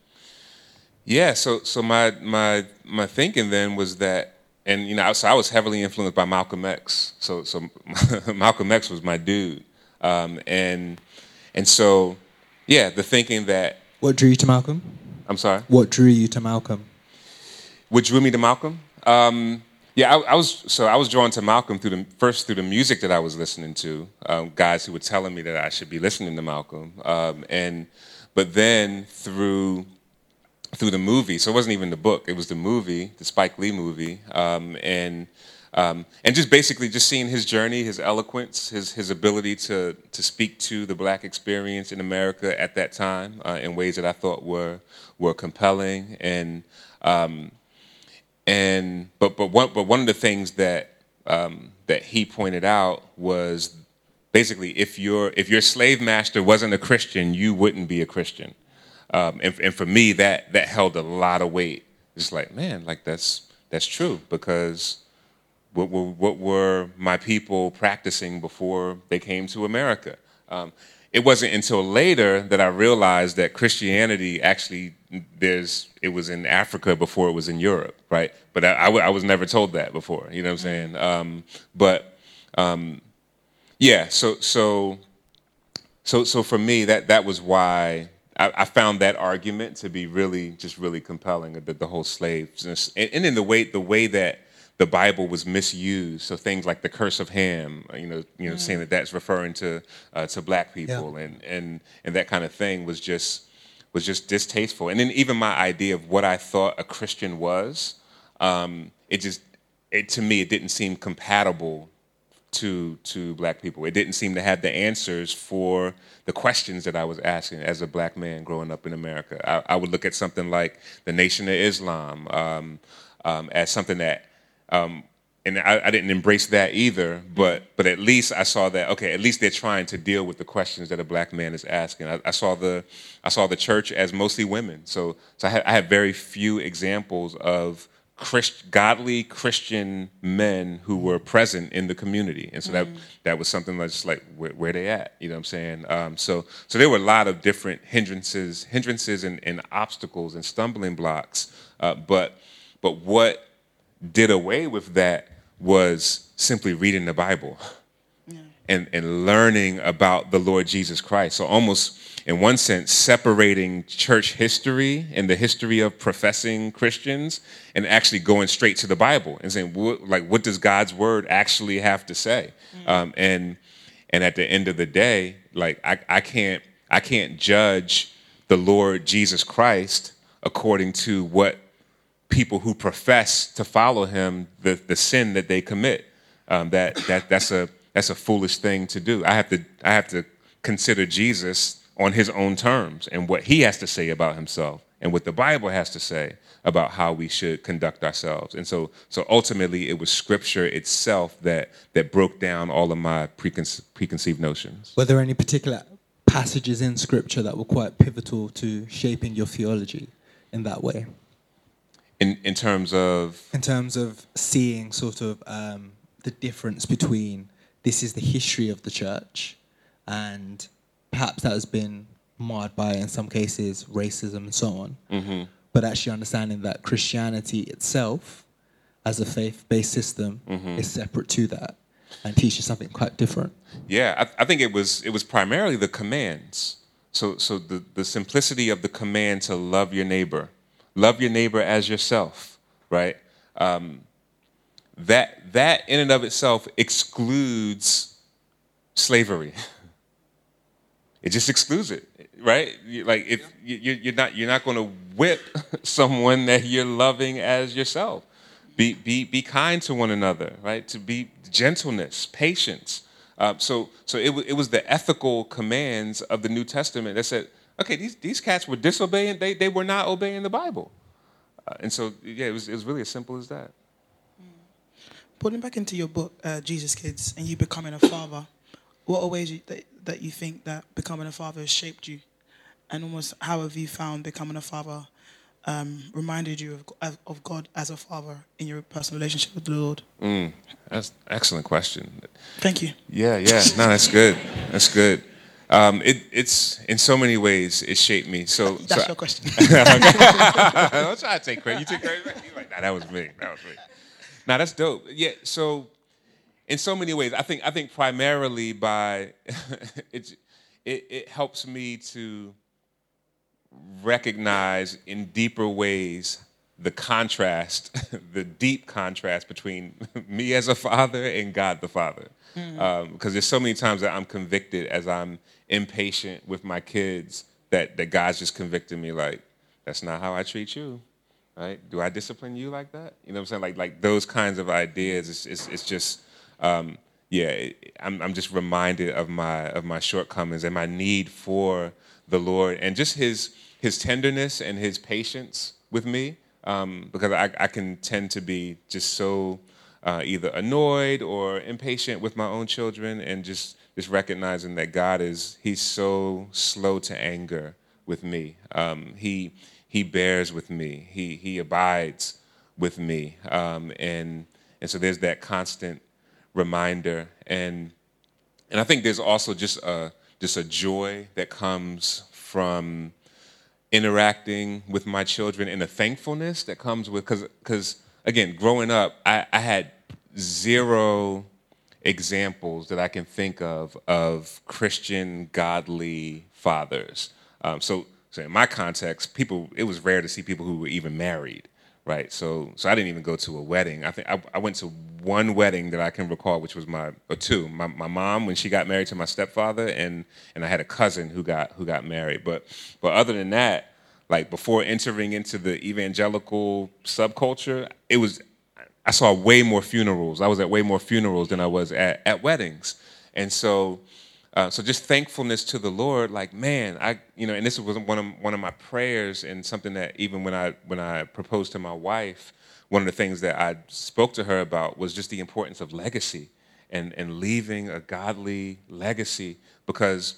Yeah, so so my my my thinking then was that, and you know, so I was heavily influenced by Malcolm X. So so Malcolm X was my dude, um, and and so yeah, the thinking that What drew you to Malcolm? I'm sorry, What drew you to Malcolm? what drew me to Malcolm? Um, yeah, I, I was so I was drawn to Malcolm through the first through the music that I was listening to, um, guys who were telling me that I should be listening to Malcolm, um, and but then through through the movie. So it wasn't even the book; it was the movie, the Spike Lee movie, um, and um, and just basically just seeing his journey, his eloquence, his his ability to to speak to the black experience in America at that time uh, in ways that I thought were were compelling and. Um, and but but one but one of the things that um, that he pointed out was basically if your if your slave master wasn't a Christian, you wouldn't be a Christian. Um, and, and for me, that that held a lot of weight. It's like, man, like that's that's true because what were, what were my people practicing before they came to America? Um, it wasn't until later that I realized that Christianity actually there's it was in Africa before it was in Europe, right? But I, I w- I was never told that before. You know what I'm saying? Um, but um, yeah, so so so so for me that that was why I, I found that argument to be really just really compelling. The, the whole slaves and, and in the way the way that the Bible was misused. So things like the curse of Ham, you know, you know, saying that that's referring to uh, to black people and and and that kind of thing was just was just distasteful. And then even my idea of what I thought a Christian was, um, it just it to me it didn't seem compatible to to black people. It didn't seem to have the answers for the questions that I was asking as a black man growing up in America. I, I would look at something like the Nation of Islam um, um, as something that, um, and I, I didn't embrace that either. But but at least I saw that okay, at least they're trying to deal with the questions that a black man is asking. I, I saw the I saw the church as mostly women. So so I had, I had very few examples of Christ, godly Christian men who were present in the community, and so that that was something that's like where, where they at, you know what I'm saying? Um, so so there were a lot of different hindrances, hindrances and, and obstacles and stumbling blocks, uh, but but what did away with that was simply reading the Bible and, and learning about the Lord Jesus Christ. So almost in one sense, separating church history and the history of professing Christians and actually going straight to the Bible and saying, what, like, what does God's word actually have to say? Um, and and at the end of the day, like I, I can't I can't judge the Lord Jesus Christ according to what people who profess to follow him the, the sin that they commit. Um, that that that's a that's a foolish thing to do. I have to I have to consider Jesus on his own terms and what he has to say about himself and what the Bible has to say about how we should conduct ourselves. And so, so ultimately, it was Scripture itself that that broke down all of my preconce- preconceived notions. Were there any particular passages in Scripture that were quite pivotal to shaping your theology in that way? In in terms of In terms of seeing sort of um, the difference between this is the history of the church, and perhaps that has been marred by, in some cases, racism and so on. Mm-hmm. But actually understanding that Christianity itself, as a faith-based system, Mm-hmm. is separate to that and teaches something quite different. Yeah, I, I think it was it was primarily the commands. So so the, the simplicity of the command to love your neighbor, love your neighbor as yourself, right? Um, that that in and of itself excludes slavery. It just excludes it, right? Like if you, you- you're not you're not going to whip someone that you're loving as yourself. Be be be kind to one another, right? To be gentleness, patience. Uh, so so it it was the ethical commands of the New Testament that said, okay, these these cats were disobeying. They they were not obeying the Bible, uh, and so yeah, it was it was really as simple as that. Putting back into your book, uh, Jesus Kids, and you becoming a father, what are ways you, that, that you think that becoming a father has shaped you? And almost how have you found becoming a father um, reminded you of, of God as a father in your personal relationship with the Lord? Mm, that's an excellent question. Thank you. Yeah, yeah. No, that's good. That's good. Um, it, it's in so many ways it shaped me. So That's so, your question. Don't try to take credit. You take credit. You like, nah, that was me. That was me. Nah, that's dope. Yeah. So, in so many ways, I think I think primarily by it's it, it helps me to recognize in deeper ways the contrast, the deep contrast between me as a father and God the Father. Because there's so many times that I'm convicted as I'm impatient with my kids that, that God's just convicted me like, that's not how I treat you. Right? Do I discipline you like that? You know what I'm saying? Like like those kinds of ideas. It's it's, it's just um, yeah. I'm I'm just reminded of my of my shortcomings and my need for the Lord and just His His tenderness and His patience with me. Um, because I I can tend to be just so uh, either annoyed or impatient with my own children, and just just recognizing that God is He's so slow to anger with me. Um, he he bears with me. He he abides with me, um, and and so there's that constant reminder, and and I think there's also just a just a joy that comes from interacting with my children and a thankfulness that comes with because because again growing up I, I had zero examples that I can think of of Christian godly fathers. Um, so, so in my context, people it was rare to see people who were even married, right? So, so I didn't even go to a wedding. I think I, I went to one wedding that I can recall, which was my or two. My, my mom when she got married to my stepfather, and and I had a cousin who got who got married. But but other than that, like before entering into the evangelical subculture, it was I saw way more funerals. I was at way more funerals than I was at, at weddings. And so, uh, so just thankfulness to the Lord, like man, I you know, and this was one of one of my prayers, and something that even when I when I proposed to my wife, one of the things that I spoke to her about was just the importance of legacy and and leaving a godly legacy because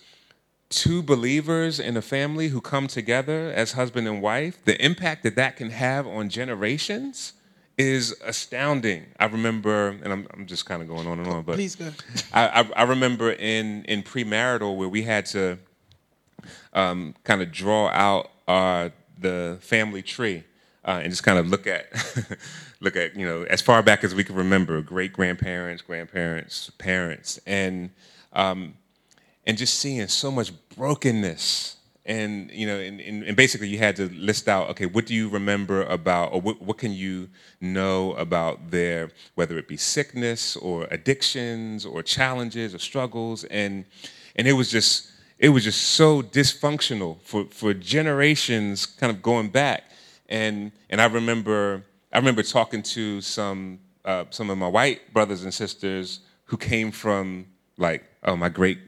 two believers in a family who come together as husband and wife, the impact that that can have on generations is astounding. I remember, and I'm, I'm just kind of going on and on, but Please go. I, I, I remember in in premarital where we had to um, kind of draw out our the family tree uh, and just kind of look at look at you know as far back as we can remember great grandparents, grandparents, parents, and um, and just seeing so much brokenness and you know and, and, basically you had to list out okay what do you remember about or what, what can you know about their whether it be sickness or addictions or challenges or struggles? And and it was just it was just so dysfunctional for for generations kind of going back. And and i remember i remember talking to some uh, some of my white brothers and sisters who came from like oh my great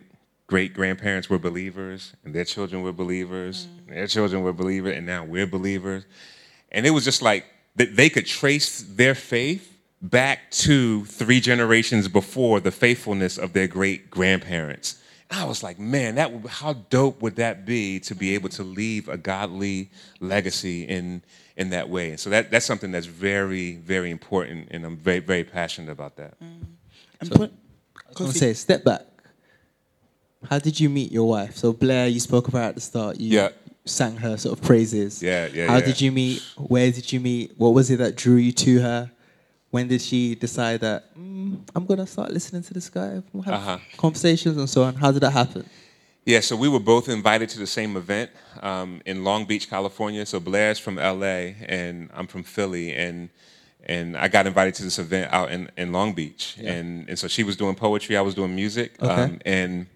great grandparents were believers, and their children were believers, mm. and their children were believers, and now we're believers. And it was just like that they could trace their faith back to three generations before the faithfulness of their great grandparents. I was like, man, that would, how dope would that be to be able to leave a godly legacy in in that way? And so that that's something that's very very important, and I'm very very passionate about that. Mm. And put, I was gonna say, step back. How did you meet your wife? So Blair, you spoke about at the start. You Yeah. sang her sort of praises. Yeah, yeah, How yeah. did you meet? Where did you meet? What was it that drew you to her? When did she decide that mm, I'm gonna start listening to this guy? We'll have Uh-huh. conversations and so on. How did that happen? Yeah, so we were both invited to the same event um, in Long Beach, California. So Blair's from LA and I'm from Philly, and and I got invited to this event out in, in Long Beach, and and so she was doing poetry, I was doing music, Okay. um, and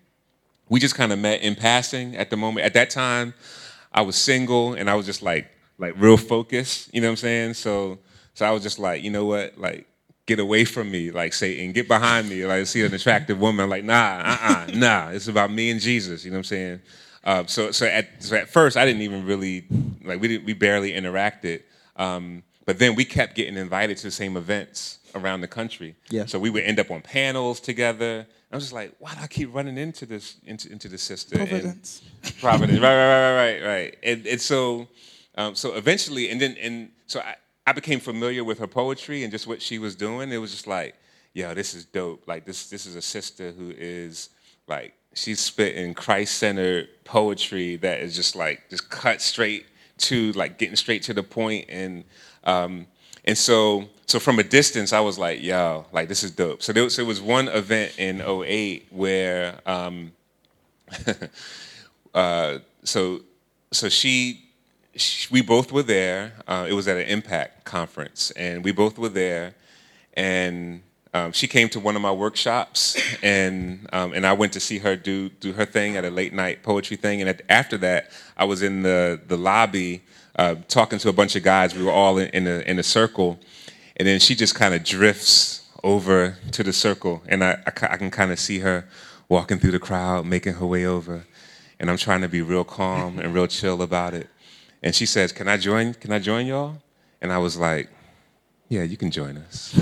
we just kind of met in passing at the moment. At that time, I was single and I was just like like real focused. You know what I'm saying? So so I was just like, you know what, like. Get away from me, like Satan. Get behind me. Like, see an attractive woman. Like, nah, uh-uh, nah. It's about me and Jesus. You know what I'm saying? Uh, so, so at so at first, I didn't even really like we didn't we barely interacted. Um, but then we kept getting invited to the same events around the country. Yeah. So we would end up on panels together. I was just like, why do I keep running into this into into this sister? And- Providence. Providence. right, right, right, right, right, right. And, and so, um, so eventually, and then, and so I, I became familiar with her poetry and just what she was doing. It was just like, yo, this is dope. Like this, this is a sister who is like she's spitting Christ-centered poetry that is just like just cut straight to like getting straight to the point and. Um, and so, so from a distance, I was like, "Yo, like this is dope." So there was, was one event in 08 where um, uh, so so she, she we both were there. Uh, it was at an Impact conference, and we both were there. And um, she came to one of my workshops, and um, and I went to see her do do her thing at a late night poetry thing. And at, after that, I was in the the lobby uh, talking to a bunch of guys. We were all in, in a in a circle, and then she just kind of drifts over to the circle, and I I, I can kind of see her walking through the crowd, making her way over, and I'm trying to be real calm and real chill about it. And she says, "Can I join? Can I join y'all?" And I was like, "Yeah, you can join us."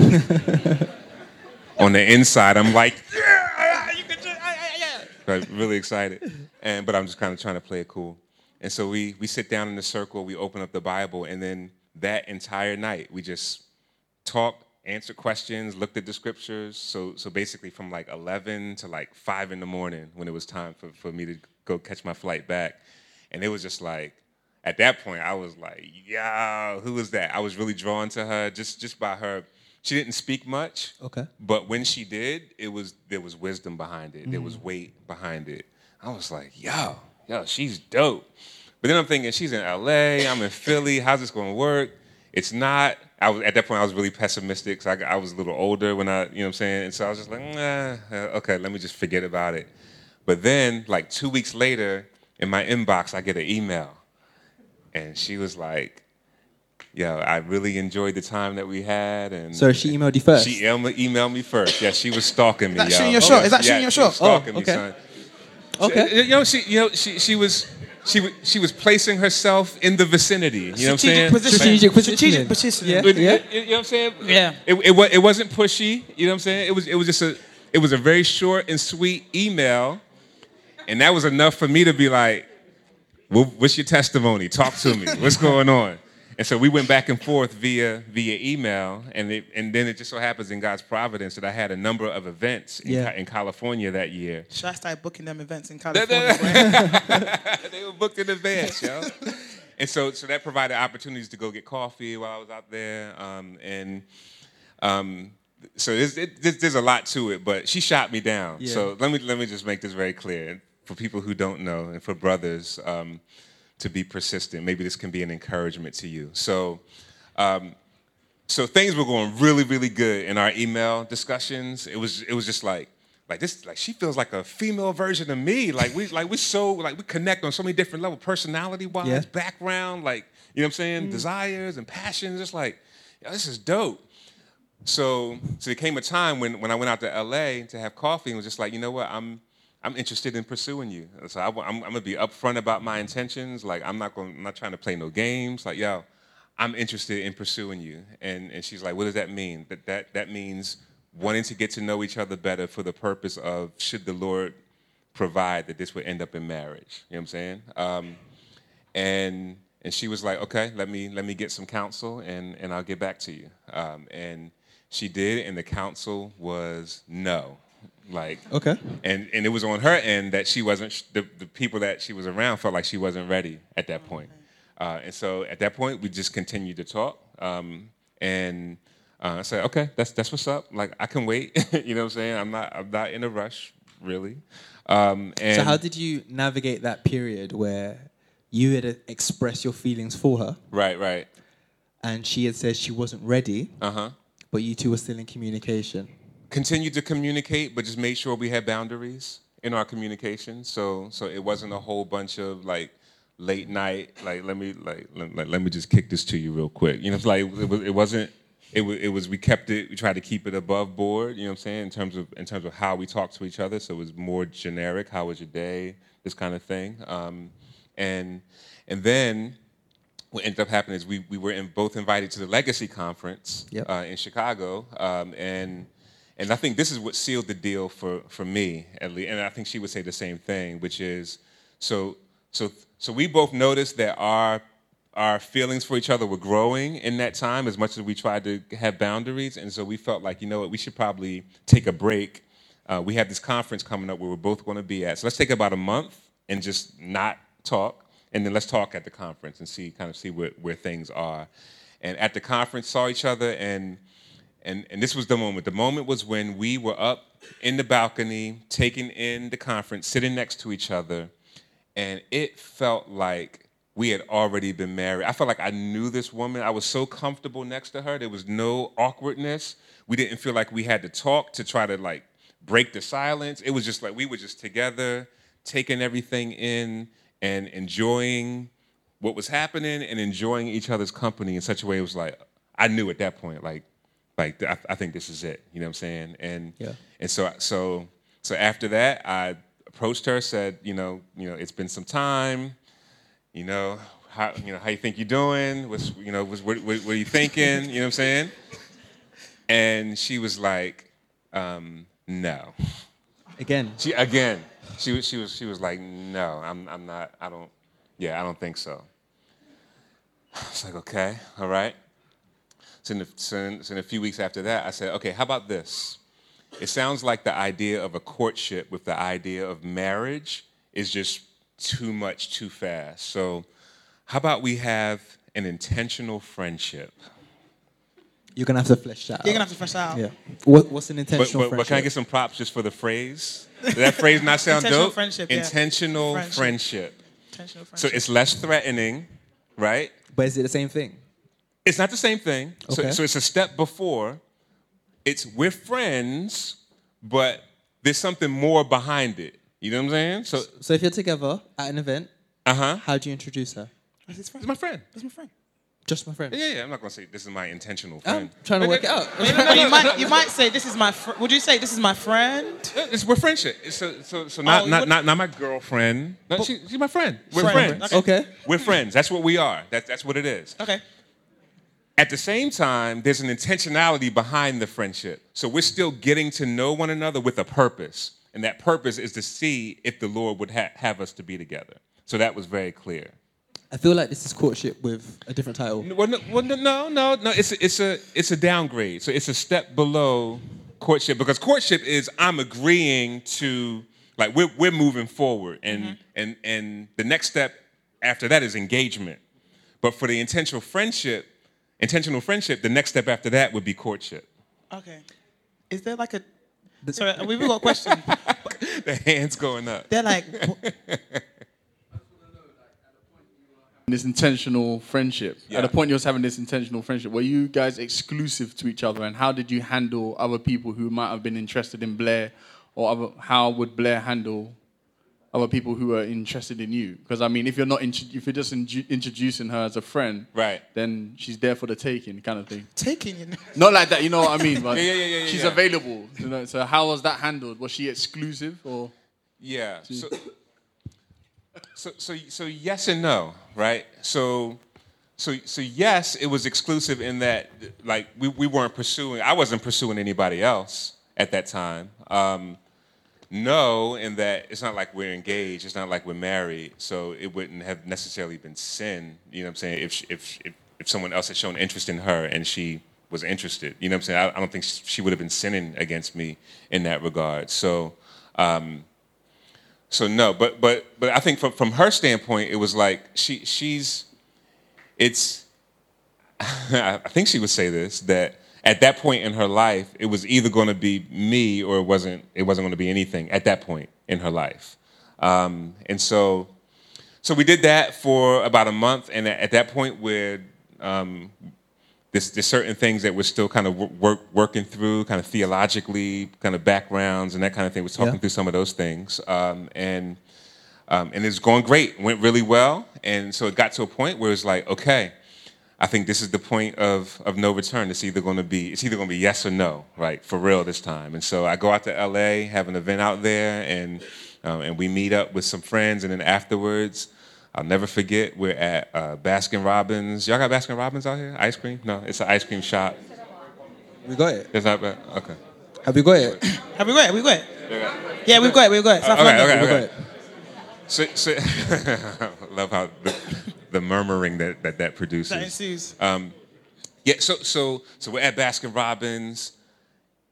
On the inside, I'm like, "Yeah, you can join." yeah, yeah, yeah." Like, really excited, and but I'm just kind of trying to play it cool. And so we we sit down in the circle, we open up the Bible, and then that entire night we just talked, answered questions, looked at the scriptures. So so basically from like 11 to like 5 in the morning when it was time for, for me to go catch my flight back. And it was just like at that point I was like, yo, who is that? I was really drawn to her just just by her. She didn't speak much. Okay. But when she did, it was there was wisdom behind it. There was mm-hmm. weight behind it. I was like, yo, yo, she's dope. But then I'm thinking, she's in LA, I'm in Philly, how's this gonna work? It's not. I was at that point I was really pessimistic. So I, I was a little older when I, you know what I'm saying? And so I was just like, nah, uh, okay, let me just forget about it. But then, like two weeks later, in my inbox, I get an email. And she was like, Yo, I really enjoyed the time that we had. And So she emailed you first? She em- emailed me first. Yeah, she was stalking me. That yo. shooting your shot? Is that Yeah, shooting your she was shot? Stalking Oh, me, okay. son. Okay. You know, she, you know, she, she was, she, wa- she was placing herself in the vicinity. You know what I'm saying? Strategic position. Strategic Strategic positioning. positioning. Yeah. You, you- you know what I'm saying? Yeah. It, it, wa- it wasn't pushy. You know what I'm saying? It was, it was just a, it was a very short and sweet email, and that was enough for me to be like, "What's your testimony? Talk to me. What's going on?" And so we went back and forth via via email, and it, and then it just so happens in God's providence that I had a number of events in, Yeah. Ca- in California that year. Should I start booking them events in California? they were booked in advance, yo. and so, so that provided opportunities to go get coffee while I was out there, um, and um, so there's, it, there's, there's a lot to it. But she shot me down. Yeah. So let me let me just make this very clear for people who don't know, and for brothers um, to be persistent. Maybe this can be an encouragement to you. So. Um, so things were going really, really good in our email discussions. It was, it was just like, like this, like she feels like a female version of me. Like we, like we so, like we connect on so many different levels, personality wise, Yeah. background, like you know what I'm saying, desires and passions. Just like, yo, this is dope. So, so there came a time when when I went out to LA to have coffee and was just like, you know what, I'm, I'm interested in pursuing you. So I, am I'm gonna be upfront about my intentions. Like I'm not going, I'm not trying to play no games. Like yo, I'm interested in pursuing you. And and she's like, what does that mean? That that that means wanting to get to know each other better for the purpose of should the Lord provide that this would end up in marriage. You know what I'm saying? Um, and and she was like, okay, let me let me get some counsel and and I'll get back to you. Um, and she did, and the counsel was no. Like Okay. and and it was on her end that she wasn't the, the people that she was around felt like she wasn't ready at that point. Uh, and so at that point we just continued to talk um, and uh, I said okay that's that's what's up. Like I can wait. You know what I'm saying? I'm not I'm not in a rush really. Um, and So how did you navigate that period where you had to express your feelings for her? Right right. And she had said she wasn't ready, uh huh but you two were still in communication? Continued to communicate, but just made sure we had boundaries in our communication. So so it wasn't a whole bunch of like late night like let me like let, let, let me just kick this to you real quick. You know, it's like it, was, it wasn't. It was, it was we kept it we tried to keep it above board you know what i'm saying in terms of in terms of how we talk to each other so it was more generic how was your day this kind of thing um, and and then what ended up happening is we, we were in, both invited to the Legacy Conference Yep. uh, in Chicago, um, and and I think this is what sealed the deal for for me at least, and I think she would say the same thing, which is so so so we both noticed that our our feelings for each other were growing in that time as much as we tried to have boundaries, and so we felt like you know what we should probably take a break. Uh, we have this conference coming up where we're both going to be at, so let's take about a month and just not talk and then let's talk at the conference and see kind of see where, where things are. And at the conference saw each other and and and this was the moment. The moment was when we were up in the balcony taking in the conference sitting next to each other. And it felt like we had already been married. I felt like i knew this woman. I was so comfortable next to her. There was no awkwardness. We didn't feel like we had to talk to try to like break the silence. It was just like we were just together taking everything in and enjoying what was happening and enjoying each other's company in such a way it was like I knew at that point like like I, I think this is it you know what I'm saying and Yeah. and so so so after that I approached her said you know you know it's been some time you know how you know how you think you're doing what's you know what's, what, what, what are you thinking you know what I'm saying and she was like um, no Again, she again. She was she was she was like, no, I'm I'm not. I don't. Yeah, I don't think so. I was like, okay, all right. So in, the, so, in, so in a few weeks after that, I said, okay, how about this? It sounds like the idea of a courtship with the idea of marriage is just too much too fast. So how about we have an intentional friendship? you're gonna have to flesh that out. You're gonna have to flesh that out. Yeah. What, what's an But, intentional but, but can I get some props just for the phrase? Does that phrase not sound Intentional dope? friendship, yeah. Intentional Friendship. friendship. Intentional friendship. So it's less threatening, right? but is it the same thing? It's not the same thing. So, Okay. so it's a step before. It's we're friends, but there's something more behind it. You know what I'm saying? So, So if you're together at an event, uh huh. how do you introduce her? That's his friend. It's my friend. That's my friend. Just my friend. Yeah, yeah. I'm not gonna say this is my intentional I'm friend. trying to work it out. No, you might you might say this is my. Fr- would you say this is my friend? It's, we're friendship. It's so, so, so not, Oh, not, not, not my girlfriend. No, she, she's my friend. We're Friend. friends. Okay. Okay. We're friends. That's what we are. That, that's what it is. Okay. At the same time, there's an intentionality behind the friendship. So we're still getting to know one another with a purpose. And that purpose is to see if the Lord would ha- have us to be together. So that was very clear. I feel like this is courtship with a different title. Well, no, well, no, no, no, no. It's a, it's a it's a downgrade. So it's a step below courtship because courtship is I'm agreeing to like we're we're moving forward, and mm-hmm. and and the next step after that is engagement. But for the intentional friendship, intentional friendship, the next step after that would be courtship. Okay. Is there like a? Sorry, we've got a question. The hands going up. They're like, this intentional friendship. Yeah. At the point you was having this intentional friendship, were you guys exclusive to each other, and how did you handle other people who might have been interested in Blair, or other, how would Blair handle other people who are interested in you? Because I mean, if you're not intro- if you're just in- introducing her as a friend, Right. then she's there for the taking, kind of thing. taking you. know? Not like that, you know what I mean? But Yeah, yeah, yeah, yeah, she's yeah. available. You know, so how was that handled? Was she exclusive or? Yeah. So, so, so, so yes and no, right? So, so, so yes, it was exclusive in that, like, we, we weren't pursuing. I wasn't pursuing anybody else at that time. Um, no, in that it's not like we're engaged. It's not like we're married. So it wouldn't have necessarily been sin. You know what I'm saying? If if if, if someone else had shown interest in her and she was interested, you know what I'm saying? I, I don't think she would have been sinning against me in that regard. So. Um, so no, but but but I think from from her standpoint, it was like she she's it's I think she would say this that at that point in her life, it was either going to be me or it wasn't it wasn't going to be anything at that point in her life, um, and so so we did that for about a month, and at at that point, we're um, there's, there's certain things that we're still kind of work, working through, kind of theologically, kind of backgrounds and that kind of thing. We're talking Yeah. through some of those things, um, and um, and it's going great. Went really well, and so it got to a point where it's like, okay, I think this is the point of of no return. It's either going to be it's either going to be yes or no, right, for real this time. And so I go out to L.A., have an event out there, and um, and we meet up with some friends, and then afterwards. I'll never forget. We're at uh, Baskin Robbins. Y'all got Baskin Robbins out here? Ice cream? No, it's an ice cream shop. We got it. It's not bad. Okay. Have you got it? Have we got it? We've got it. Yeah, we've got it. We've got it. South Okay, London. okay, We got okay. it. So, so love how the, the murmuring that that, that produces. That ensues. Um, yeah, so so so we're at Baskin Robbins,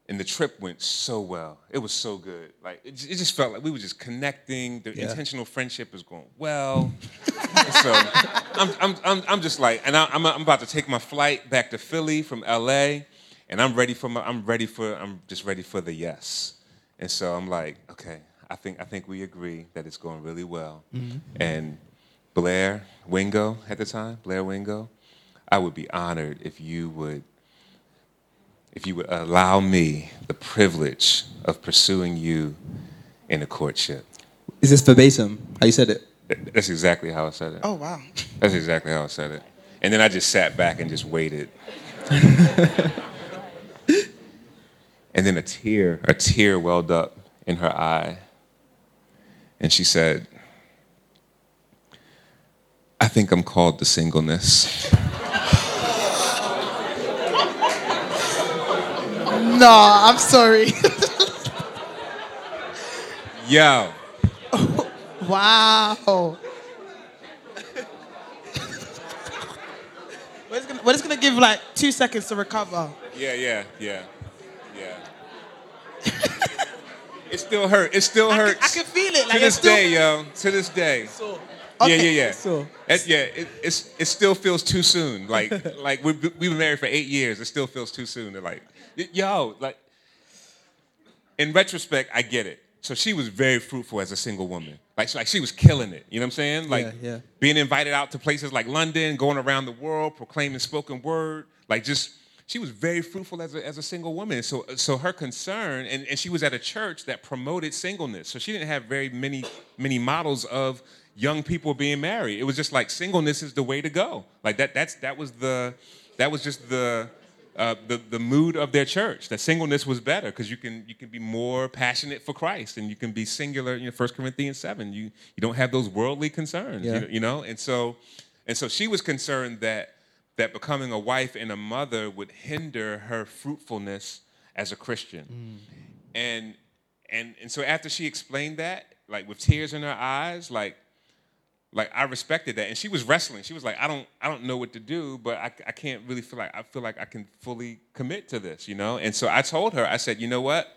and the trip went so well. It was so good. Like it, it just felt like we were just connecting. The Yeah. intentional friendship is going well. so I'm, I'm I'm I'm just like, and I, I'm I'm about to take my flight back to Philly from L.A. And I'm ready for my I'm ready for I'm just ready for the yes. And so I'm like, okay, I think I think we agree that it's going really well. And Blair Wingo at the time, Blair Wingo, I would be honored if you would if you would allow me the privilege of pursuing you in a courtship. Is this verbatim? How you said it? That's exactly how I said it. Oh wow. That's exactly how I said it. And then I just sat back and just waited. and then a tear, a tear welled up in her eye. And she said, I think I'm called to singleness. No, I'm sorry. Yo, wow. We're just, gonna, we're just gonna give like two seconds to recover. yeah, yeah, yeah, yeah. it still hurt. It still I can, hurts. I can feel it. Like, to this still, day, yo. To this day. So, Yeah, okay. yeah, yeah. So- It- yeah, it, it's it still feels too soon. Like like we we've been married for eight years. It still feels too soon to like, yo, like. In retrospect, I get it. So she was very fruitful as a single woman. Like like she was killing it. You know what I'm saying? Like Yeah, yeah. being invited out to places like London, going around the world, proclaiming spoken word. Like just she was very fruitful as a, as a single woman. So so her concern, and, and she was at a church that promoted singleness. So she didn't have very many many models of young people being married. It was just like singleness is the way to go. Like that that's that was the that was just the uh, the the mood of their church. That singleness was better because you can you can be more passionate for Christ and you can be singular. You know, First Corinthians seven. You you don't have those worldly concerns. Yeah. You, you know, and so and so she was concerned that that becoming a wife and a mother would hinder her fruitfulness as a Christian. And and and so after she explained that, like with tears in her eyes, like like I respected that, and she was wrestling. She was like, I don't, I don't know what to do, but I, I can't really feel like I feel like I can fully commit to this, you know. And so I told her, I said, you know what?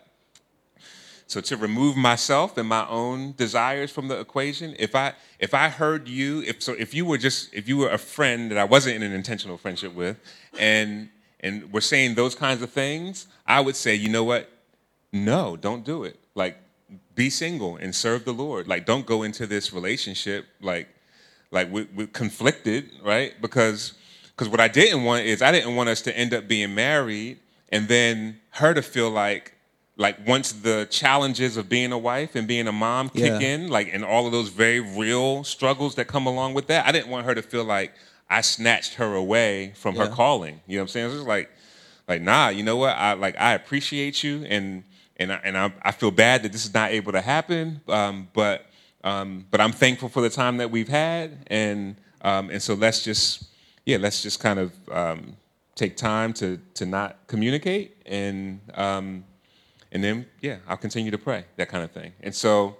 So to remove myself and my own desires from the equation, if I if I heard you, if so, if you were just if you were a friend that I wasn't in an intentional friendship with, and and were saying those kinds of things, I would say, you know what? No, don't do it. Like, be single and serve the Lord. Like, don't go into this relationship like, like we we conflicted, right? Because because what I didn't want is I didn't want us to end up being married and then her to feel like like once the challenges of being a wife and being a mom kick Yeah. in, like and all of those very real struggles that come along with that, I didn't want her to feel like I snatched her away from her calling. You know what I'm saying? It's just like like nah, you know what? I like I appreciate you and and I, and I, I feel bad that this is not able to happen. Um, but um, but I'm thankful for the time that we've had, and um, and so let's just yeah, let's just kind of um, take time to to not communicate, and um, and then yeah, I'll continue to pray, that kind of thing. And so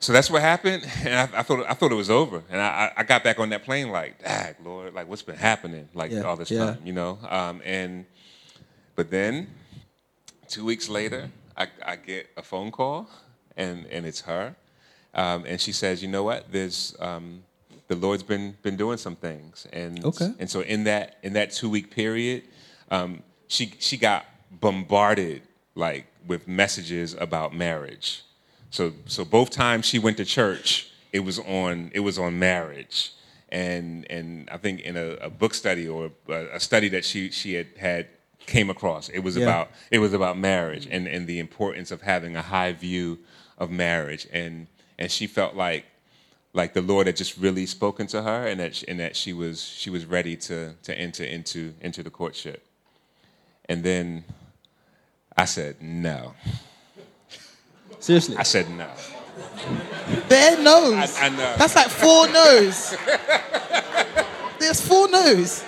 so that's what happened, and I, I thought I thought it was over, and I, I got back on that plane like, Dag, Lord, like what's been happening like Yeah, all this yeah. time, you know? Um, and but then two weeks later, I, I get a phone call, and and it's her, um, and she says, you know what? There's um, the Lord's been been doing some things, and Okay. and so in that in that two week period, um, she she got bombarded like with messages about marriage. So so both times she went to church, it was on it was on marriage, and and I think in a, a book study or a, a study that she she had had came across, it was Yeah. about it was about marriage and and the importance of having a high view of marriage, and and she felt like like the Lord had just really spoken to her, and that and that she was she was ready to to enter into into the courtship, and then I said no. Seriously. I said no. Bare nose. I, I know. That's like four no's. There's four no's.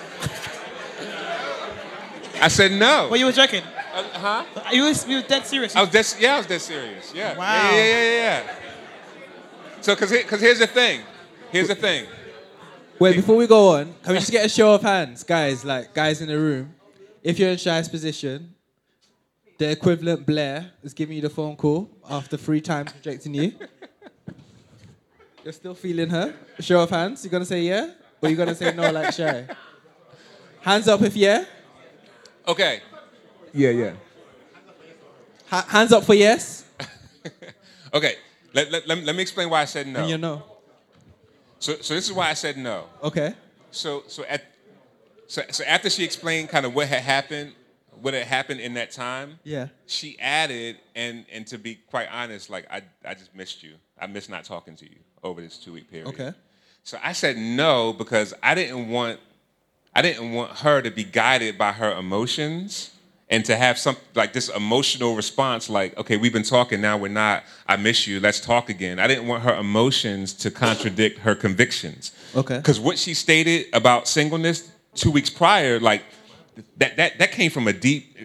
I said no. But you were joking. Uh, huh? You was, you were dead serious. I was dead, yeah, I was dead serious. Yeah. Wow. Yeah, yeah, yeah, yeah. yeah. So, cause, here- cause here's the thing. Here's the thing. Wait, before we go on, can we just get a show of hands, guys? Like guys in the room, if you're in Shai's position, the equivalent Blair is giving you the phone call after three times rejecting you. You're still feeling her. Show of hands. You're gonna say yeah, or you're gonna say no like Shy? Hands up if yeah. Okay. Yeah, yeah. Ha- hands up for yes. Okay. Let, let, let, me- let me explain why I said no. And you know. So, so this is why I said no. Okay. So, so at, so, so after she explained kind of what had happened, what had happened in that time, Yeah. she added, and and to be quite honest, like I, I just missed you. I missed not talking to you over this two week period. Okay. So I said no because I didn't want I didn't want her to be guided by her emotions and to have some like this emotional response like okay we've been talking now we're not I miss you let's talk again. I didn't want her emotions to contradict her convictions. Okay. Cuz what she stated about singleness 2 weeks prior like that that that came from a deep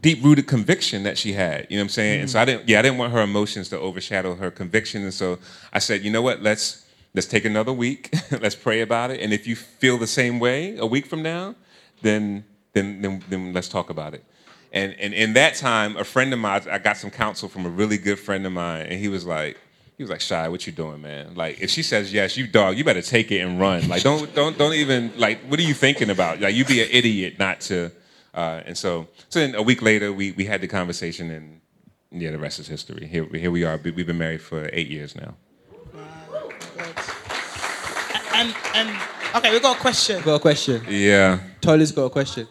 deep rooted conviction that she had. You know what I'm saying? And so mm. I didn't yeah, I didn't want her emotions to overshadow her conviction. And so I said, you know what, let's let's take another week. let's pray about it. And if you feel the same way a week from now, then then then, then let's talk about it. And and in that time, a friend of mine, I got some counsel from a really good friend of mine, and he was like, he was like, "Shai, what you doing, man? Like, if she says yes, you dog, you better take it and run. Like, don't don't don't even like, what are you thinking about? Like, you'd be an idiot not to." Uh, and so, so then a week later, we we had the conversation, and yeah, the rest is history. Here here we are. We've been married for eight years now. And and okay, we got a question. Got a question. Yeah. Tolly's got a question.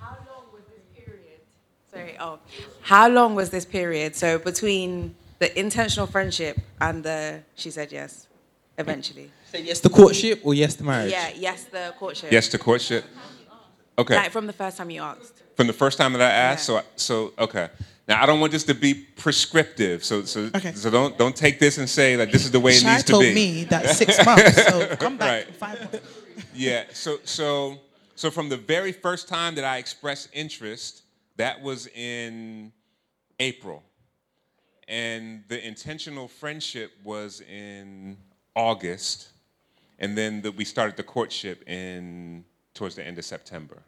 How long was this period? Sorry. Oh, how long was this period? So between the intentional friendship and the she said yes, eventually. Say yes to courtship or yes to marriage? Yeah. Yes, the courtship. Yes to courtship. Okay. Like from the first time you asked. From the first time that I asked, so so okay. Now I don't want this to be prescriptive, so so so don't don't take this and say that this is the way it Shai needs to be. told me that six months, so come back Right. in five months. Yeah. So so so from the very first time that I expressed interest, that was in April, and the intentional friendship was in August, and then the, we started the courtship in towards the end of September.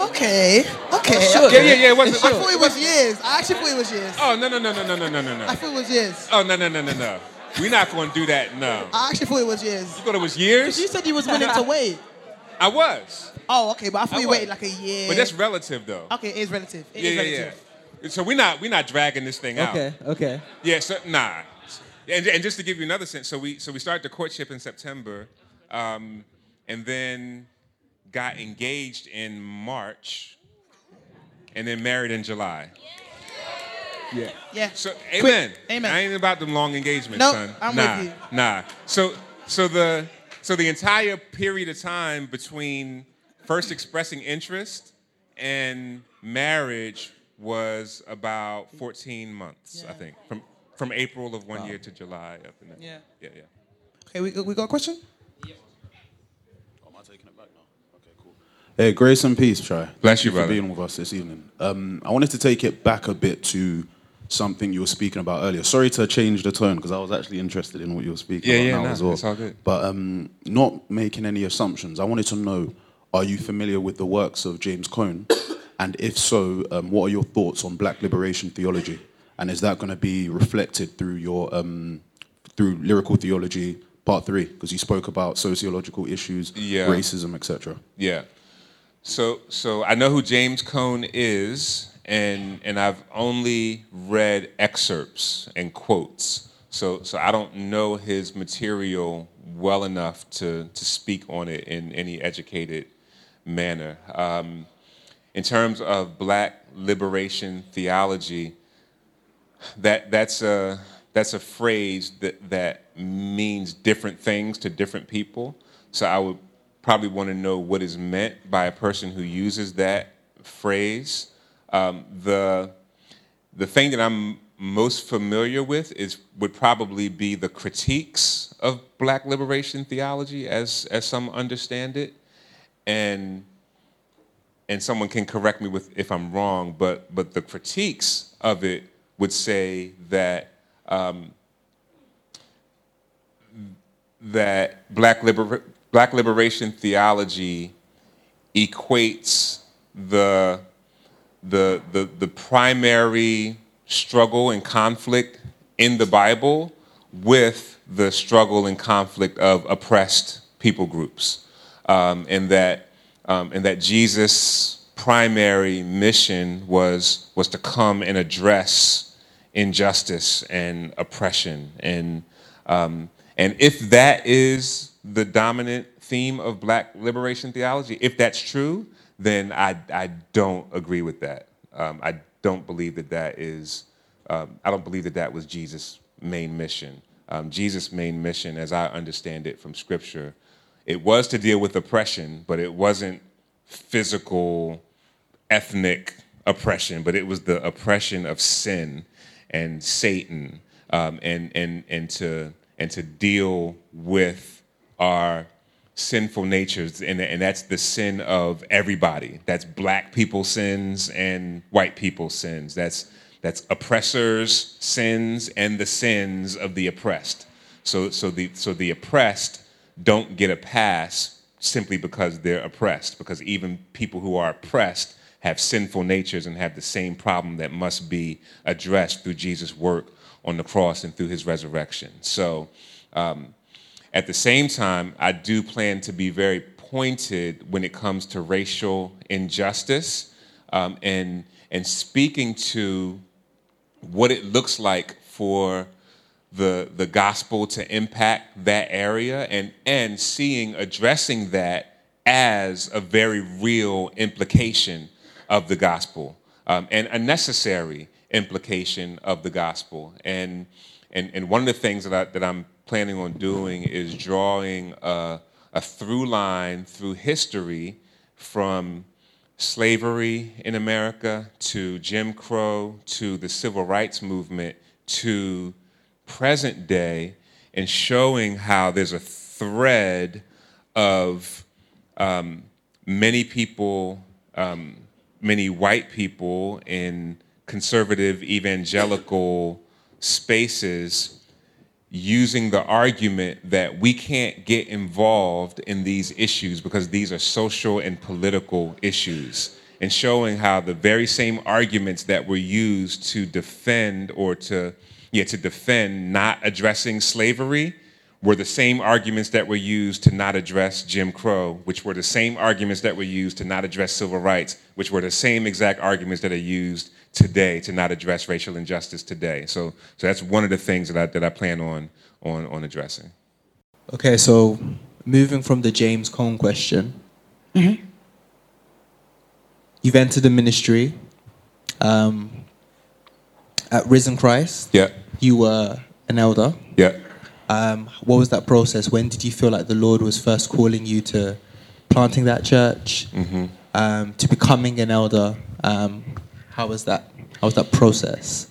Okay, okay. sure. Yeah, yeah, yeah, it wasn't- I thought it was years. I actually thought it was years. Oh no no no no no no no no no. I thought it was years. Oh no no no no no. We're not going to do that. No. I actually thought it was years. You thought it was years? You said you was willing to wait. I was. Oh, okay, but I thought I you was. waited like a year. But that's relative though. okay. It is relative. It yeah, is yeah, relative. yeah. So we're not we're not dragging this thing out. Okay, okay. Yeah, so nah. And, and just to give you another sense, so we so we started the courtship in September, um, and then got engaged in March, and then married in July. Yeah. Yeah. So amen. Amen. I ain't about them long engagements, Nope, son. I'm nah, with you. Nah. So so the so the entire period of time between first expressing interest and marriage was about 14 months, I think, from from April of one year to July of the next. Yeah. yeah, yeah. Okay, we, we got a question? Hey, grace and peace, Try. Bless you, for brother. being with us this evening. Um, I wanted to take it back a bit to something you were speaking about earlier. Sorry to change the tone because I was actually interested in what you were speaking Yeah, about yeah, now no, as well. it's all good. But um, not making any assumptions. I wanted to know: Are you familiar with the works of James Cone? And if so, um, what are your thoughts on Black liberation theology? And is that going to be reflected through your um, through lyrical theology part three? Because you spoke about sociological issues, Yeah. racism, etc. Yeah. So so I know who James Cone is, and and I've only read excerpts and quotes. So so I don't know his material well enough to to speak on it in any educated manner. Um, in terms of Black liberation theology, that that's a that's a phrase that that means different things to different people. So I would probably want to know what is meant by a person who uses that phrase. Um, the the thing that I'm most familiar with is would probably be the critiques of Black liberation theology, as as some understand it, and and someone can correct me with if I'm wrong, but but the critiques of it would say that um, that black liber- black liberation theology equates the the the the primary struggle and conflict in the Bible with the struggle and conflict of oppressed people groups, um, and that um, and that Jesus' primary mission was was to come and address injustice and oppression, and um, and if that is the dominant theme of Black liberation theology, if that's true, then I I don't agree with that. Um, I don't believe that that is. Um, I don't believe that that was Jesus' main mission. Um, Jesus' main mission, as I understand it from Scripture, it was to deal with oppression, but it wasn't physical, ethnic oppression, but it was the oppression of sin and Satan, um, and and and to and to deal with our sinful natures, and and that's the sin of everybody. That's black people's sins and white people's sins. That's that's oppressors' sins and the sins of the oppressed. So so the so the oppressed don't get a pass simply because they're oppressed, because even people who are oppressed have sinful natures and have the same problem that must be addressed through Jesus' work on the cross and through his resurrection. So, um, at the same time, I do plan to be very pointed when it comes to racial injustice um, and, and speaking to what it looks like for the the gospel to impact that area and and seeing addressing that as a very real implication of the gospel um, and a necessary implication of the gospel. And and and one of the things that I, that I'm planning on doing is drawing a, a through line through history from slavery in America to Jim Crow to the civil rights movement to present day and showing how there's a thread of um, many people, um, many white people in conservative evangelical spaces using the argument that we can't get involved in these issues because these are social and political issues and showing how the very same arguments that were used to defend or to yeah to defend not addressing slavery were the same arguments that were used to not address Jim Crow, which were the same arguments that were used to not address civil rights, which were the same exact arguments that are used today to not address racial injustice today. So, so that's one of the things that I, that I plan on, on, on addressing. Okay, so moving from the James Cone question, you've entered the ministry um, at Risen Christ. Yeah. You were an elder. Yeah. Um, what was that process? When did you feel like the Lord was first calling you to planting that church, Mm-hmm. um, to becoming an elder? Um, How was that? How was that process?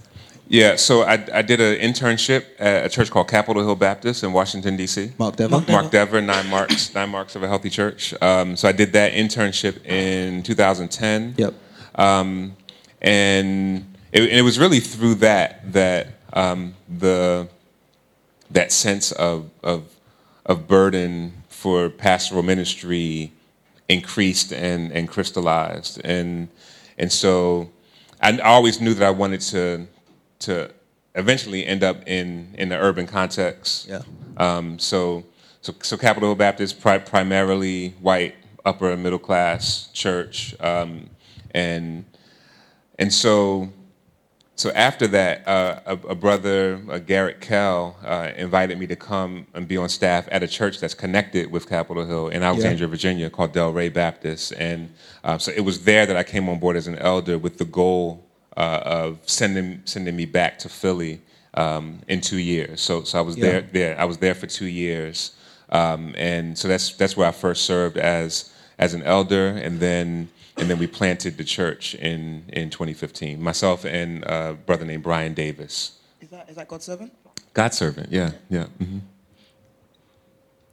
Yeah, so I, I did an internship at a church called Capitol Hill Baptist in Washington D.C. Mark Dever. Mark Dever, nine marks, nine marks of a healthy church. Um, so I did that internship in 2010. Yep. Um, and it, and it was really through that that um, the that sense of, of of burden for pastoral ministry increased and and crystallized and and so I always knew that I wanted to to eventually end up in in the urban context. Yeah. Um, so so so Capitol Baptist pri- primarily white upper and middle class church um, and and so so after that, uh, a, a brother, uh, Garrett Kell, uh, invited me to come and be on staff at a church that's connected with Capitol Hill in Alexandria, Virginia, called Del Delray Baptist. And uh, so it was there that I came on board as an elder with the goal uh, of sending sending me back to Philly um, in two years. So so I was Yeah. there there I was there for two years, um, and so that's that's where I first served as as an elder, and then and then we planted the church in in 2015. Myself and a brother named Brian Davis. Is that is that God's servant? God's servant, yeah, yeah. hmm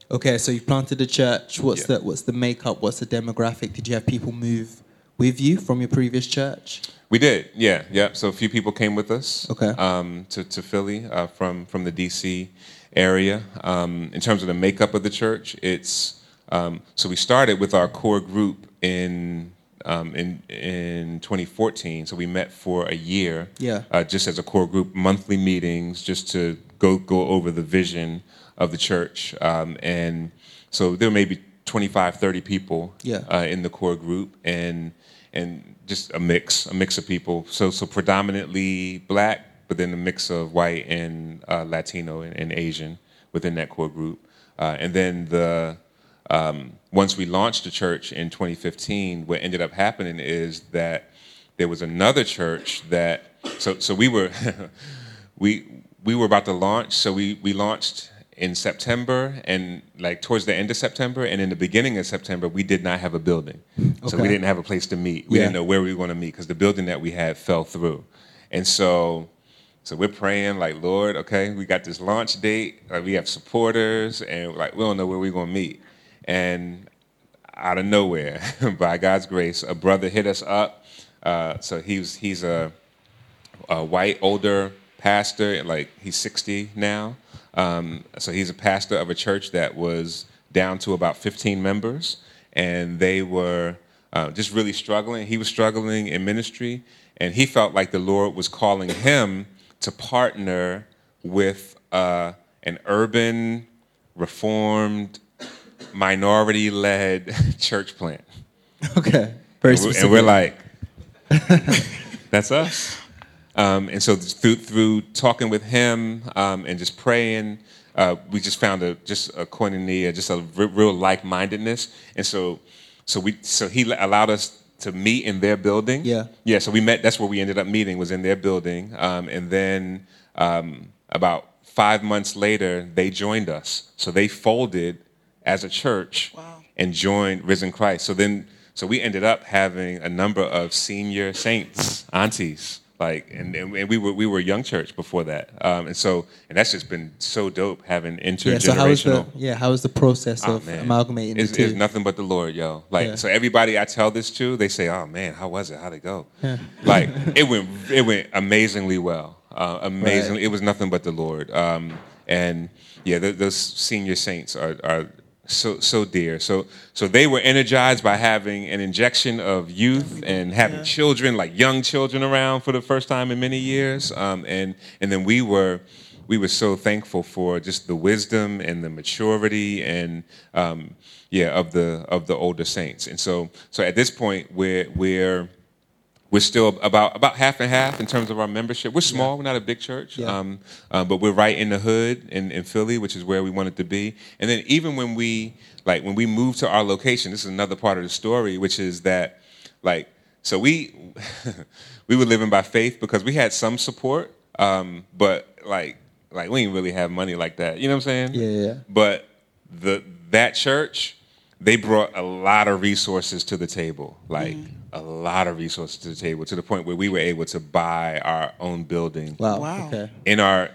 Okay, so you planted a church. What's Yeah. the what's the makeup? What's the demographic? Did you have people move with you from your previous church? We did, yeah, yeah. So a few people came with us, Okay. um, to to Philly uh, from from the DC area. Um, in terms of the makeup of the church, it's um, so we started with our core group in um, in in 2014. So we met for a year, Yeah. uh, just as a core group, monthly meetings, just to go go over the vision of the church, um, and so there may be 25, 30 people Yeah. uh, in the core group, and and just a mix, a mix of people. So so predominantly black, but then a mix of white and uh, Latino and, and Asian within that core group, uh, and then the um, once we launched the church in 2015, what ended up happening is that there was another church that so so we were we we were about to launch, so we we launched in September and like towards the end of September and in the beginning of September we did not have a building. So we didn't have a place to meet. We Yeah. didn't know where we were going to meet because the building that we had fell through. And so so we're praying like, Lord, okay, we got this launch date. Like we have supporters and like we don't know where we're going to meet. And out of nowhere, by God's grace, a brother hit us up. Uh, so he's he's a, a white older pastor, like he's 60 now. Um, so he's a pastor of a church that was down to about 15 members, and they were uh, just really struggling. He was struggling in ministry, and he felt like the Lord was calling him to partner with uh, an urban, reformed, minority led church plant. Okay, very And we're, specific. and we're like, that's us. Um, and so through through talking with him um, and just praying, uh, we just found a just a koinonia, just a real like mindedness. And so so we so he allowed us to meet in their building. Yeah. yeah. So we met. That's where we ended up meeting was in their building. Um, and then um, about five months later, they joined us. So they folded as a church and joined Risen Christ. So then, so we ended up having a number of senior saints, aunties, like, and, and we were we were a young church before that, um, and so and that's just been so dope having intergenerational. yeah. So how was the yeah? How was the process Oh, of man. amalgamating it's, the it's nothing but the Lord, yo. Like, Yeah. so everybody I tell this to, they say, "Oh man, how was it? How'd it go?" Yeah. Like, it went it went amazingly well. Uh, amazingly, it was nothing but the Lord. Um, and yeah, th- those senior saints are are so so dear. So so they were energized by having an injection of youth and having children, like young children, around for the first time in many years. Um, and and then we were we were so thankful for just the wisdom and the maturity and um, yeah of the of the older saints. And so so at this point we're we're we're still about about half and half in terms of our membership. We're small. We're not a big church, Yeah. um, uh, but we're right in the hood in, in Philly, which is where we wanted to be. And then even when we like when we moved to our location, this is another part of the story, which is that like so we we were living by faith because we had some support, um, but like like we didn't really have money like that. You know what I'm saying? Yeah, yeah, yeah. But the that church, they brought a lot of resources to the table, like a lot of resources to the table to the point where we were able to buy our own building. Wow, Wow. okay. In our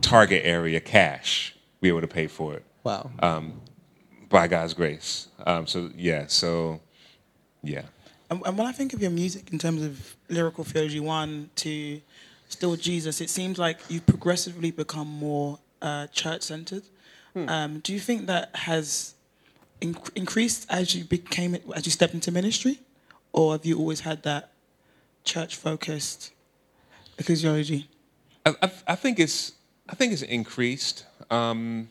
target area, cash. We were able to pay for it. Wow. Um, by God's grace. Um, so yeah. So yeah. And, and when I think of your music in terms of lyrical theology one to still Jesus, it seems like you've progressively become more uh, church centered. Hmm. Um, do you think that has inc- increased as you became as you stepped into ministry, or have you always had that church focused ecclesiology? I, I, I think it's I think it's increased. Um,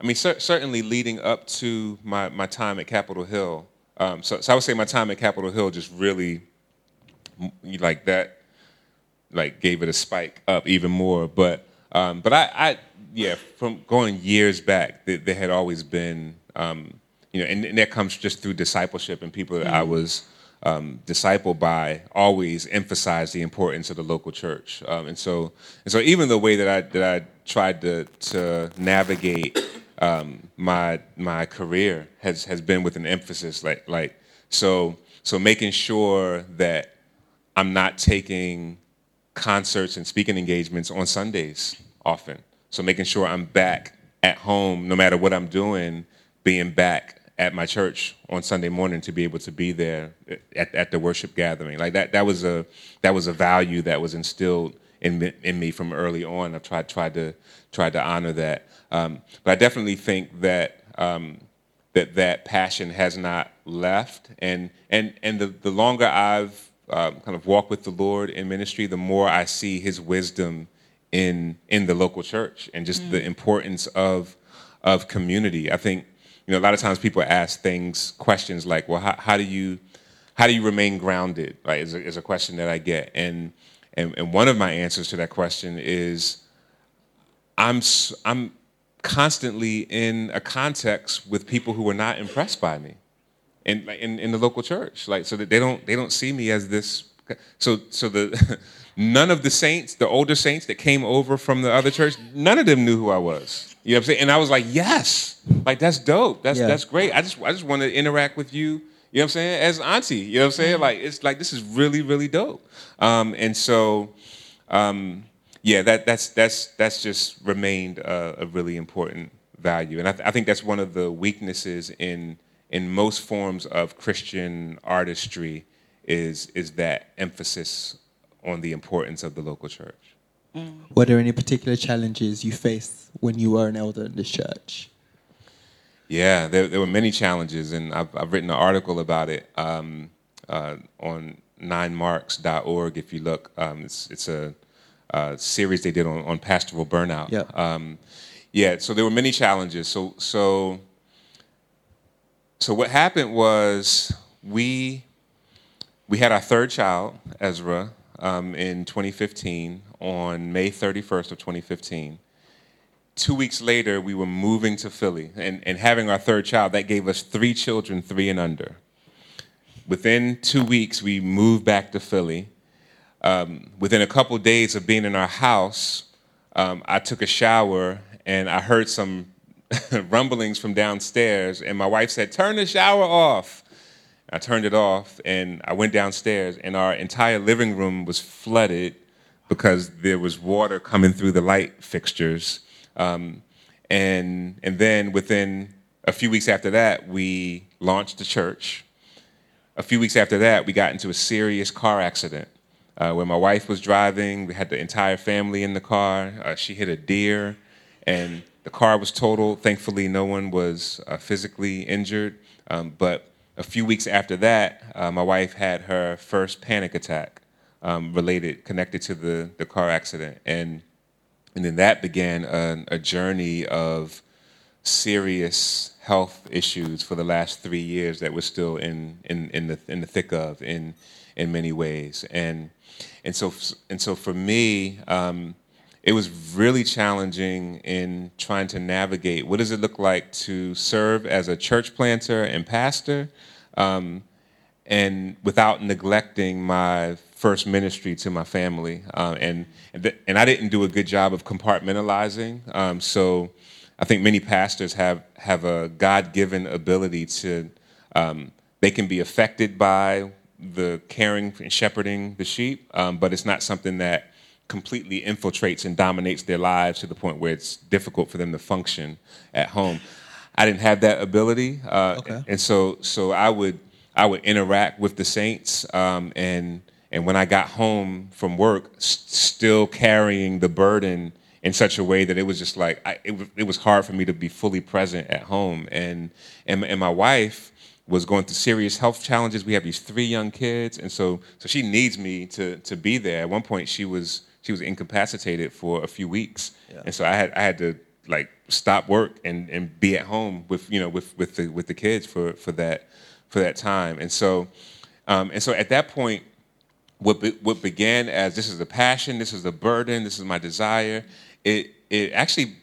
I mean, cer- certainly leading up to my, my time at Capitol Hill. Um, so, so I would say my time at Capitol Hill just really, like that, like gave it a spike up even more. But um, but I, I yeah, from going years back, there, had always been um, you know, and, and that comes just through discipleship and people that I Mhm. was um, discipled by always emphasized the importance of the local church. Um, and so and so even the way that I that I tried to to navigate um, my my career has has been with an emphasis like like so so making sure that I'm not taking concerts and speaking engagements on Sundays often. So making sure I'm back at home, no matter what I'm doing, being back at my church on Sunday morning to be able to be there at, at the worship gathering. Like that, that was a that was a value that was instilled in me, in me from early on. I've tried tried to tried to honor that. Um, but I definitely think that um, that that passion has not left, and and and the the longer I've um, kind of walked with the Lord in ministry, the more I see His wisdom in in the local church and just the Mm. importance of of community. I think you know a lot of times people ask things questions like, well, how, how do you how do you remain grounded? Right, is a, is a question that I get, and and and one of my answers to that question is I'm i'm constantly in a context with people who are not impressed by me, in like, in in the local church, like so that they don't they don't see me as this. So so the none of the saints, the older saints that came over from the other church, none of them knew who I was. You know what I'm saying? And I was like, yes, like that's dope. That's Yeah. that's great. I just I just want to interact with you. You know what I'm saying? As auntie, you know what I'm saying? Like it's like this is really really dope. Um, and so, um, yeah, that that's that's that's just remained a, a really important value. And I, th- I think that's one of the weaknesses in in most forms of Christian artistry is is that emphasis on the importance of the local church. Were there any particular challenges you faced when you were an elder in this church? Yeah, there, there were many challenges, and I've, I've written an article about it um, uh, on ninemarks.org. If you look, um, it's, it's a, uh series they did on, on pastoral burnout. Yeah. Um, yeah, so there were many challenges. So, so, so what happened was we we had our third child, Ezra, um, in 2015 on May 31st of 2015 two weeks later, we were moving to Philly and, and having our third child. That gave us three children, three and under. Within two weeks, we moved back to Philly. Um, within a couple days of being in our house, um, I took a shower and I heard some rumblings from downstairs. And my wife said, Turn the shower off. I turned it off and I went downstairs, and our entire living room was flooded because there was water coming through the light fixtures. Um, and and then within a few weeks after that, we launched the church. A few weeks after that, we got into a serious car accident uh, where my wife was driving. We had the entire family in the car. Uh, she hit a deer, and the car was totaled. Thankfully, no one was uh, physically injured. Um, but a few weeks after that, uh, my wife had her first panic attack um, related, connected to the, the car accident. And and then that began a, a journey of serious health issues for the last three years that we're still in, in, in, the, in the thick of in, in many ways. And, and, so, and so for me, um, it was really challenging in trying to navigate what does it look like to serve as a church planter and pastor um, and without neglecting my first ministry to my family. Um, and and, th- and I didn't do a good job of compartmentalizing. Um, so I think many pastors have have a God given ability to um, they can be affected by the caring and shepherding the sheep, um, but it's not something that completely infiltrates and dominates their lives to the point where it's difficult for them to function at home. I didn't have that ability, uh, Okay. and so so I would I would interact with the saints, um, and and when I got home from work, s- still carrying the burden in such a way that it was just like I, it, was- it was hard for me to be fully present at home, and and and my wife was going through serious health challenges. We have these three young kids, and so so she needs me to to be there. At one point, she was she was incapacitated for a few weeks, and so I had I had to like stop work and, and be at home with you know with with the with the kids for for that for that time. And so um, and so at that point, what be, what began as this is a passion, this is a burden, this is my desire, it it actually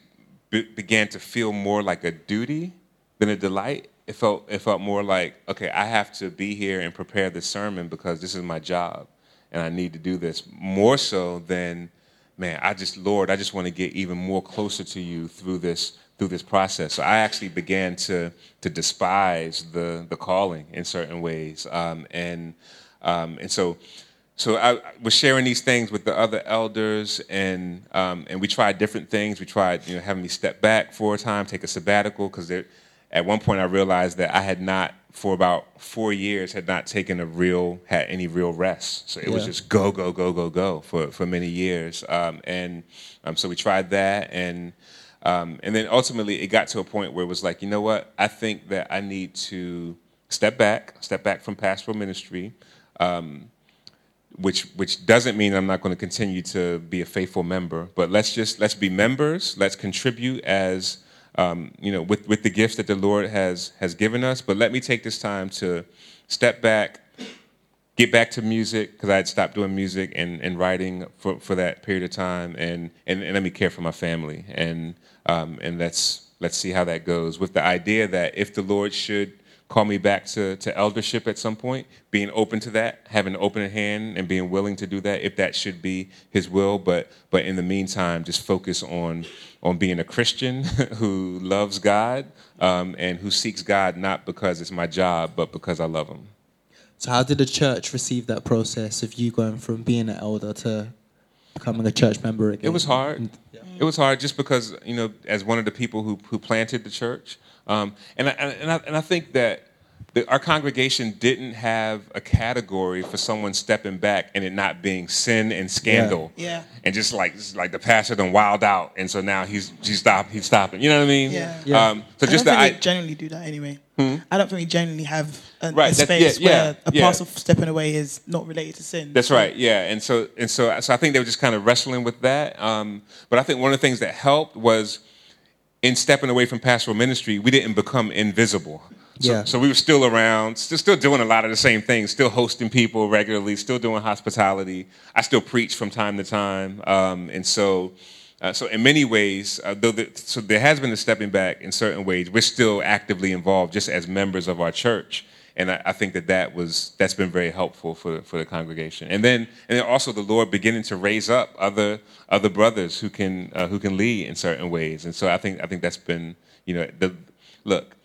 be, began to feel more like a duty than a delight. It felt it felt more like okay, I have to be here and prepare the sermon because this is my job, and I need to do this more so than man. I just Lord, I just want to get even more closer to you through this through this process. So I actually began to to despise the the calling in certain ways, um, and um, and so so I was sharing these things with the other elders, and um, and we tried different things. We tried, you know, having me step back for a time, take a sabbatical, because at one point I realized that I had not, for about four years, had not taken a real, had any real rest. So it was just go, go, go, go, go for for many years, um, and um, so we tried that, and um, and then ultimately it got to a point where it was like, you know what? I think that I need to step back, step back from pastoral ministry. Um, which which doesn't mean I'm not going to continue to be a faithful member. But let's just let's be members. Let's contribute as um, you know with with the gifts that the Lord has has given us. But let me take this time to step back, get back to music because I had stopped doing music and, and writing for, for that period of time, and, and, and let me care for my family and um, and let's let's see how that goes. With the idea that if the Lord should call me back to, to eldership at some point, being open to that, having an open hand and being willing to do that if that should be His will. But but in the meantime, just focus on on being a Christian who loves God um, and who seeks God not because it's my job, but because I love Him. So, how did the church receive that process of you going from being an elder to becoming a church member again? It was hard. It was hard just because you know, as one of the people who who planted the church, um, and I, and I, and I think that. The, our congregation didn't have a category for someone stepping back and it not being sin and scandal, Yeah. and just like just like the pastor done wild out, and so now he's he's stop he's stopping. You know what I mean? Yeah. Yeah. Um, so I just don't the think I, we generally do that anyway. Hmm? I don't think we generally have a, Right, a that's- yeah, space yeah, where a yeah. parcel stepping away is not related to sin. That's right. Yeah, and so and so so I think they were just kind of wrestling with that. Um, but I think one of the things that helped was in stepping away from pastoral ministry, we didn't become invisible. So, Yeah. so we were still around, still, still doing a lot of the same things, still hosting people regularly, still doing hospitality. I still preach from time to time, um, and so. Uh, so in many ways, uh, though, the, so there has been a stepping back in certain ways. We're still actively involved, just as members of our church, and I, I think that that was that's been very helpful for for the congregation. And then and then also the Lord beginning to raise up other other brothers who can uh, who can lead in certain ways. And so I think I think that's been you know the look.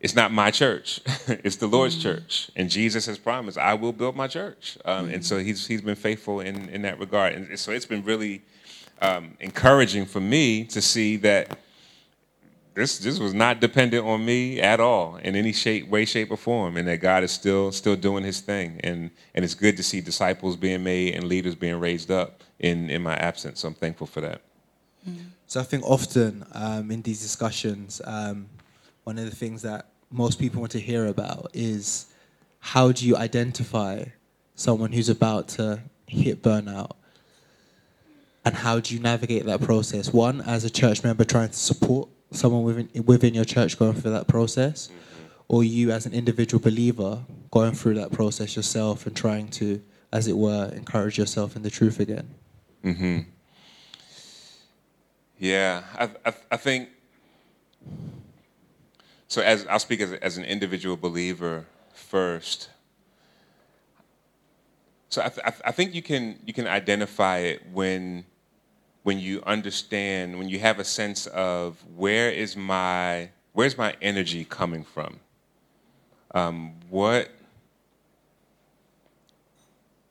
It's not my church; it's the Lord's church, and Jesus has promised, "I will build my church." Um, And so he's he's been faithful in in that regard, and so it's been really um, encouraging for me to see that this this was not dependent on me at all in any shape, way, shape, or form, and that God is still still doing His thing, and and it's good to see disciples being made and leaders being raised up in in my absence. So I'm thankful for that. So I think often um, in these discussions, um, one of the things that most people want to hear about is how do you identify someone who's about to hit burnout, and how do you navigate that process? One, as a church member trying to support someone within within your church going through that process, or you as an individual believer going through that process yourself and trying to, as it were, encourage yourself in the truth again. hmm Yeah, I, I, I think. So as I'll speak as, as an individual believer first. So I, th- I th- I think you can you can identify it when when you understand when you have a sense of where is my where's my energy coming from. Um, what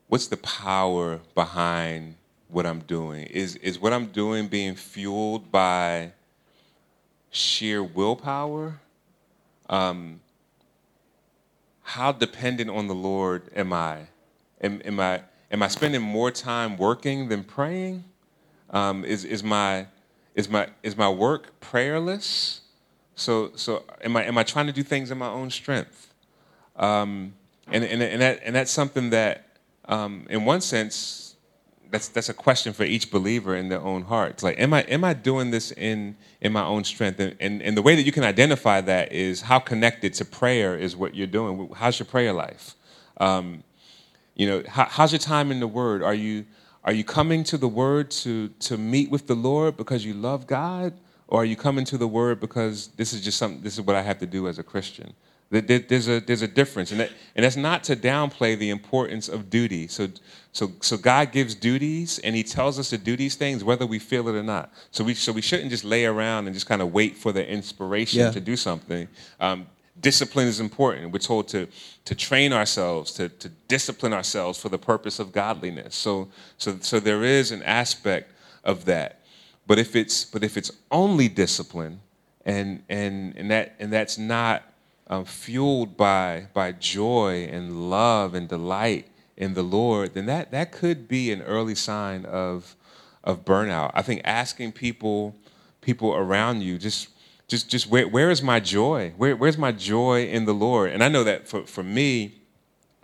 what's the power behind what I'm doing? Is is what I'm doing being fueled by sheer willpower? Um, how dependent on the Lord am I? Am, am I am I spending more time working than praying? Um, is is my is my is my work prayerless? So so am I am I trying to do things in my own strength? Um, and, and and that and that's something that, um, in one sense, that's that's a question for each believer in their own heart. It's like, am I am I doing this in in my own strength? And, and and the way that you can identify that is how connected to prayer is what you're doing. How's your prayer life? Um, you know, how, how's your time in the Word? Are you are you coming to the Word to to meet with the Lord because you love God, or are you coming to the Word because this is just something? This is what I have to do as a Christian. There's a there's a difference, and that, and that's not to downplay the importance of duty. So so so God gives duties, and He tells us to do these things whether we feel it or not. So we so we shouldn't just lay around and just kind of wait for the inspiration Yeah. to do something. Um, discipline is important. We're told to to train ourselves, to to discipline ourselves for the purpose of godliness. So so so there is an aspect of that. But if it's but if it's only discipline, and and and that and that's not um, fueled by by joy and love and delight in the Lord, then that that could be an early sign of of burnout. I think asking people people around you just just just where where is my joy? Where where's my joy in the Lord? And I know that for for me,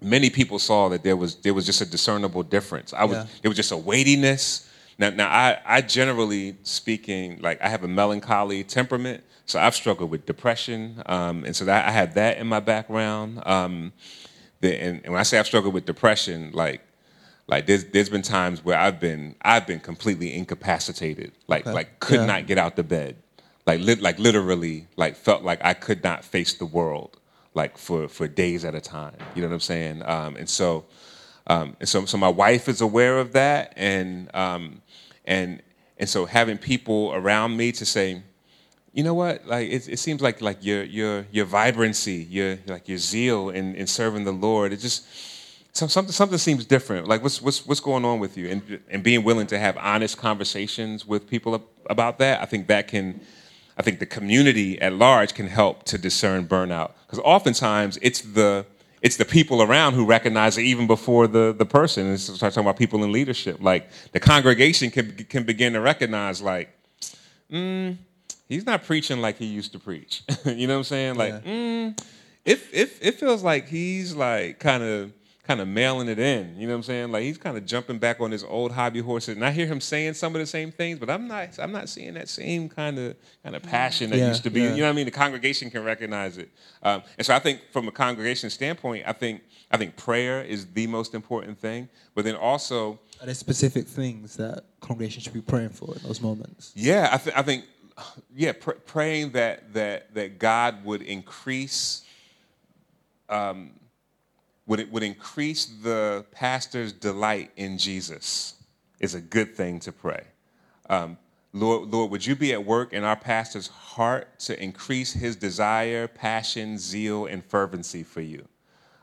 many people saw that there was there was just a discernible difference. I was Yeah. it was just a weightiness. Now now I I generally speaking like I have a melancholy temperament, so I've struggled with depression, um, and so that I had that in my background. Um, the, and, and when I say I've struggled with depression, like like there's there's been times where I've been I've been completely incapacitated, like Okay. like could Yeah. not get out the bed, like lit, like literally like felt like I could not face the world, like for for days at a time. You know what I'm saying? Um, and so um, and so so my wife is aware of that, and um, and and so having people around me to say, you know what? Like it, it seems like like your your your vibrancy, your like your zeal in, in serving the Lord. It just some, something something seems different. Like what's what's what's going on with you? And and being willing to have honest conversations with people about that. I think that can. I think the community at large can help to discern burnout because oftentimes it's the it's the people around who recognize it even before the, the person. And so start talking about people in leadership. Like the congregation can can begin to recognize like, mm, he's not preaching like he used to preach. you know what I'm saying? Like, mm, it, it, it feels like he's like kind of kind of mailing it in. You know what I'm saying? Like he's kind of jumping back on his old hobby horses. And I hear him saying some of the same things, but I'm not I'm not seeing that same kind of kind of passion that Yeah, used to be. yeah. You know what I mean? The congregation can recognize it. Um, and so I think from a congregation standpoint, I think I think prayer is the most important thing. But then also Are there specific things that congregation should be praying for in those moments? Yeah, I, th- I think, yeah, pr- praying that that that God would increase, um, would it would increase the pastor's delight in Jesus is a good thing to pray. Um, Lord, Lord, would you be at work in our pastor's heart to increase his desire, passion, zeal, and fervency for you?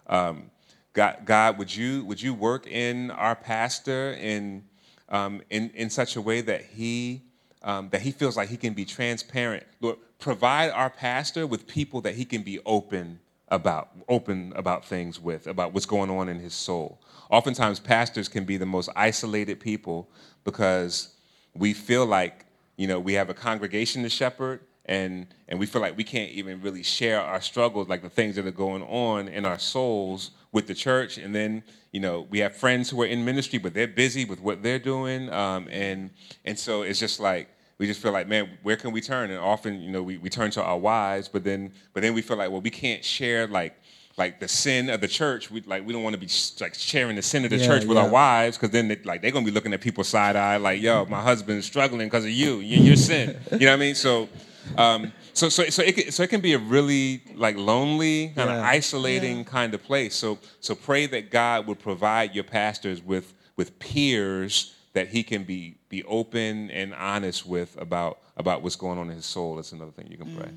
Um, God, God, would you would you work in our pastor in um, in in such a way that he um, that he feels like he can be transparent? Lord, provide our pastor with people that he can be open about open about things with about what's going on in his soul. Oftentimes, pastors can be the most isolated people because we feel like you know we have a congregation to shepherd and and we feel like we can't even really share our struggles like the things that are going on in our souls with the church and then you know we have friends who are in ministry but they're busy with what they're doing um, and and so it's just like we just feel like man where can we turn? And often you know we, we turn to our wives but then but then we feel like well we can't share like like the sin of the church. We like we don't want to be like sharing the sin of the Yeah, church with our wives because then they, like they're gonna be looking at people side eye like yo my husband's struggling because of you. You your sin. You know what I mean? So um, so so so it can, so it can be a really like lonely kind of Yeah. isolating kind of place. So so pray that God would provide your pastors with with peers that he can be be open and honest with about about what's going on in his soul that's another thing you can pray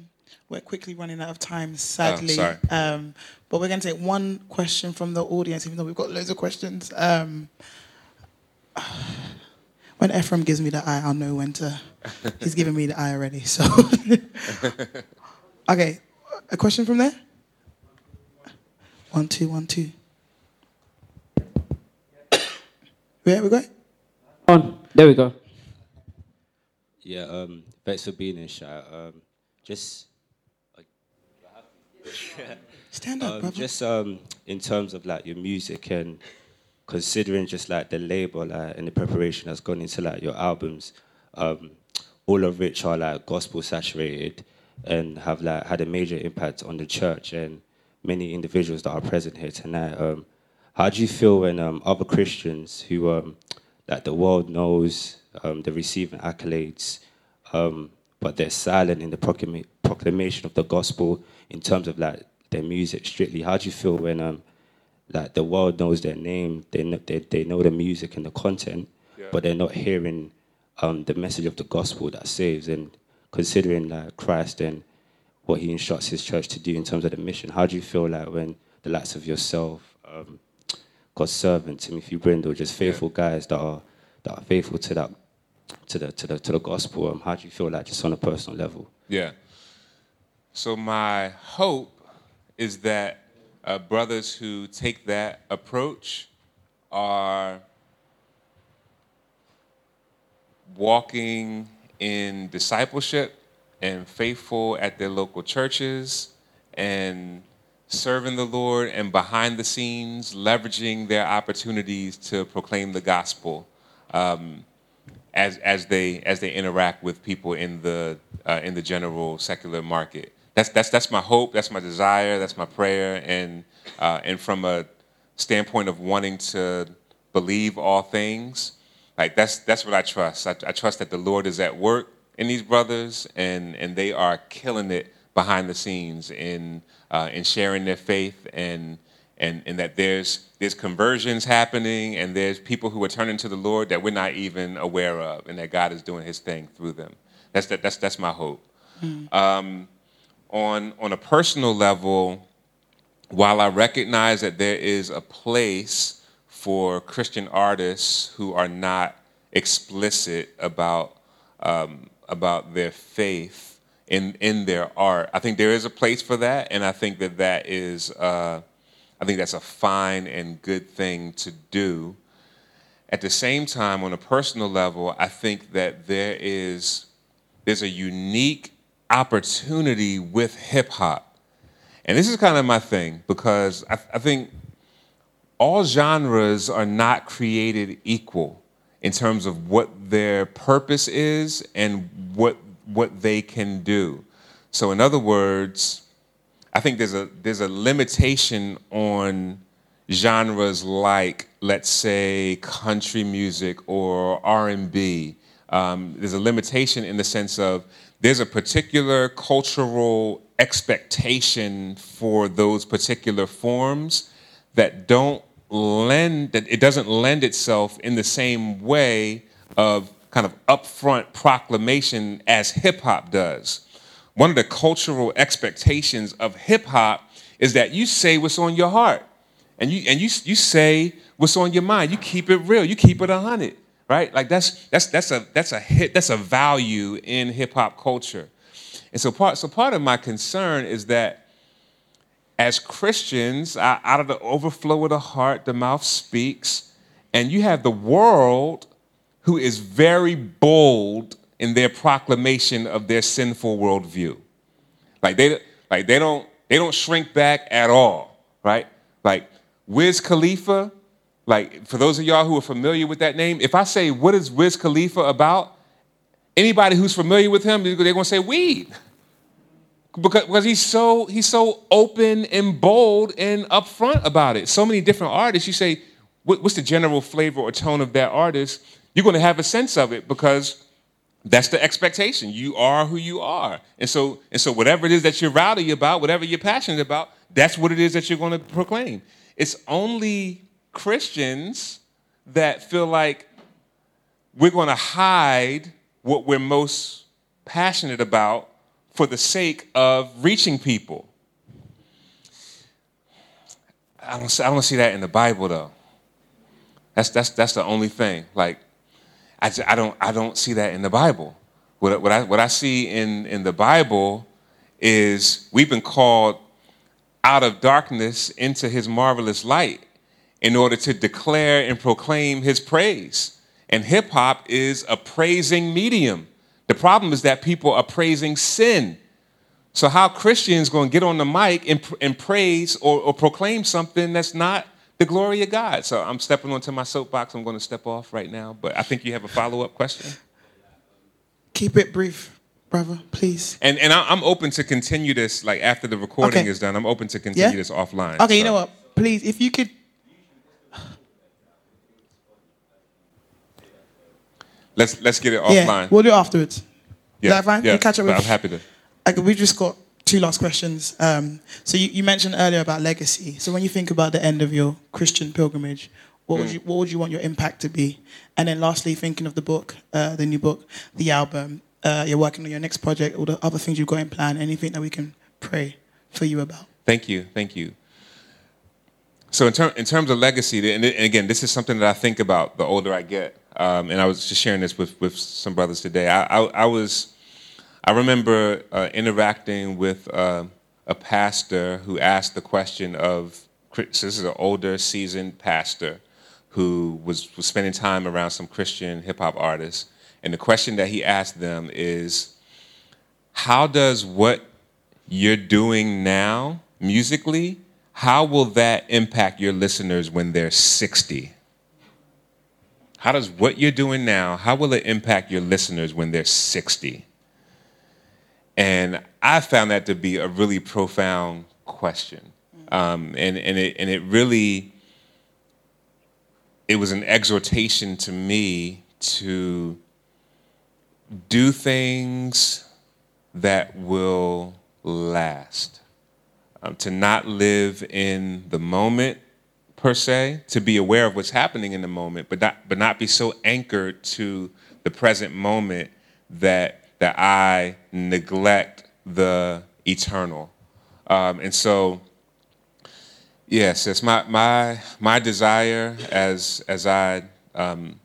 We're quickly running out of time, sadly. sorry. Um, but we're going to take one question from the audience, even though we've got loads of questions. Um, when Ephraim gives me the eye, I'll know when to. He's giving me the eye already. So, okay, a question from there. One, two, one, two. Where we go? On. There we go. Yeah, um, thanks for being in, Shai. Um, just Stand up, um, brother. just um, in terms of like your music and considering just like the label like, and the preparation that's gone into like your albums, um, all of which are like gospel saturated and have like had a major impact on the church and many individuals that are present here tonight. Um, how do you feel when um, other Christians who um, like the world knows um, they're receiving accolades, um, but they're silent in the proclama- proclamation of the gospel in terms of like their music strictly? How do you feel when um, like the world knows their name, they know, they, they know the music and the content, but they're not hearing um, the message of the gospel that saves and considering like Christ and what he instructs his church to do in terms of the mission. How do you feel like when the likes of yourself, um, God's servant, Timothy Brindle, just faithful guys that are that are faithful to that to the to the to the gospel, um, how do you feel like just on a personal level? Yeah. So my hope is that uh, brothers who take that approach are walking in discipleship and faithful at their local churches and serving the Lord and behind the scenes, leveraging their opportunities to proclaim the gospel um, as, as, they, as they interact with people in the, uh, in the general secular market. That's, that's, that's my hope, that's my desire, that's my prayer. And, uh, and from a standpoint of wanting to believe all things, like that's, that's what I trust. I, I trust that the Lord is at work in these brothers and, and they are killing it behind the scenes in, uh, in sharing their faith and, and, and that there's, there's conversions happening and there's people who are turning to the Lord that we're not even aware of and that God is doing his thing through them. That's, that, that's, that's my hope. Um, on, on a personal level, while I recognize that there is a place for Christian artists who are not explicit about, um, about their faith in, in their art, I think there is a place for that, and I think that that is, uh, I think that's a fine and good thing to do. At the same time, on a personal level, I think that there is there's a unique opportunity with hip hop. And this is kind of my thing because I, I think all genres are not created equal in terms of what their purpose is and what what they can do. So in other words, I think there's a there's a limitation on genres like let's say country music or R&B. Um, there's a limitation in the sense of there's a particular cultural expectation for those particular forms that don't lend that it doesn't lend itself in the same way of kind of upfront proclamation as hip hop does. One of the cultural expectations of hip hop is that you say what's on your heart. And you and you you say what's on your mind. You keep it real. You keep it a hundred, right? Like that's that's that's a that's a hit that's a value in hip hop culture. And so part so part of my concern is that as Christians, out of the overflow of the heart, the mouth speaks, and you have the world who is very bold in their proclamation of their sinful worldview. Like they, like they don't, they don't shrink back at all, right? Like Wiz Khalifa, like for those of y'all who are familiar with that name, if I say what is Wiz Khalifa about, anybody who's familiar with him, they're gonna say weed. Because, because he's so he's so open and bold and upfront about it. So many different artists, you say, what, what's the general flavor or tone of that artist? You're going to have a sense of it because that's the expectation. You are who you are, and so and so whatever it is that you're rowdy about, whatever you're passionate about, that's what it is that you're going to proclaim. It's only Christians that feel like we're going to hide what we're most passionate about for the sake of reaching people. I don't, I don't see that in the Bible though. That's, that's, that's the only thing. Like, I, I, don't, I don't see that in the Bible. What, what, I, what I see in, in the Bible is we've been called out of darkness into his marvelous light in order to declare and proclaim his praise. And hip hop is a praising medium. The problem is that people are praising sin. So, how Christians going to get on the mic and, and praise or, or proclaim something that's not the glory of God? So, I'm stepping onto my soapbox. I'm going to step off right now. But I think you have a follow up question. Keep it brief, brother, please. And, and I- I'm open to continue this, like after the recording Okay. is done, I'm open to continue Yeah? this offline. Okay, you know what? Please, if you could. Let's, let's get it offline. Yeah, we'll do it afterwards. Is Yeah, that fine? yeah, We'll catch up with I'm happy to. Okay, we've just got two last questions. Um, so you, you mentioned earlier about legacy. So when you think about the end of your Christian pilgrimage, what would Mm. you what would you want your impact to be? And then lastly, thinking of the book, uh, the new book, the album, uh, you're working on your next project, all the other things you've got in plan. Anything that we can pray for you about? Thank you, thank you. So in, ter- in terms of legacy, and, and again, this is something that I think about the older I get. Um, and I was just sharing this with, with some brothers today. I, I, I was, I remember uh, interacting with uh, a pastor who asked the question of, this is an older, seasoned pastor who was, was spending time around some Christian hip hop artists. And the question that he asked them is, how does what you're doing now musically, how will that impact your listeners when they're 60? How does what you're doing now, how will it impact your listeners when they're 60? And I found that to be a really profound question. Um, and, and, it, and it really, it was an exhortation to me to do things that will last. Um, to not live in the moment per se, to be aware of what's happening in the moment, but not but not be so anchored to the present moment that that I neglect the eternal. Um, and so, yes, it's my my my desire as as I um,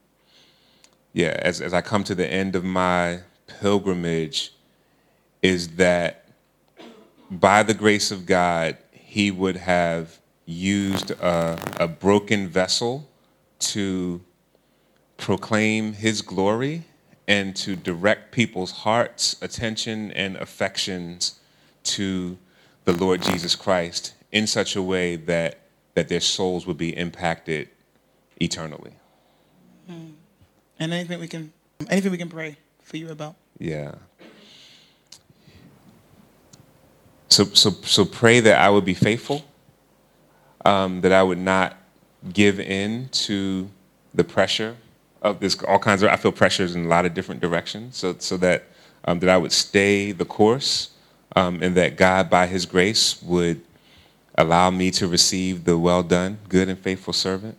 yeah as as I come to the end of my pilgrimage is that by the grace of God, He would have used a, a broken vessel to proclaim His glory and to direct people's hearts, attention, and affections to the Lord Jesus Christ in such a way that, that their souls would be impacted eternally. And anything we can, anything we can pray for you about? Yeah. So, so, so pray that I would be faithful, um, that I would not give in to the pressure of this. All kinds of I feel pressures in a lot of different directions. So, so that um, that I would stay the course, um, and that God, by His grace, would allow me to receive the well done, good and faithful servant.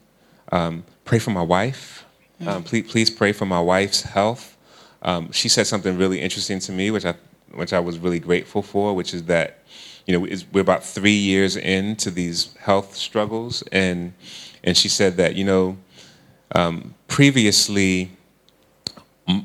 Um, pray for my wife. Um, please, please pray for my wife's health. Um, she said something really interesting to me, which I which I was really grateful for, which is that you know we're about three years into these health struggles, and and she said that you know um, previously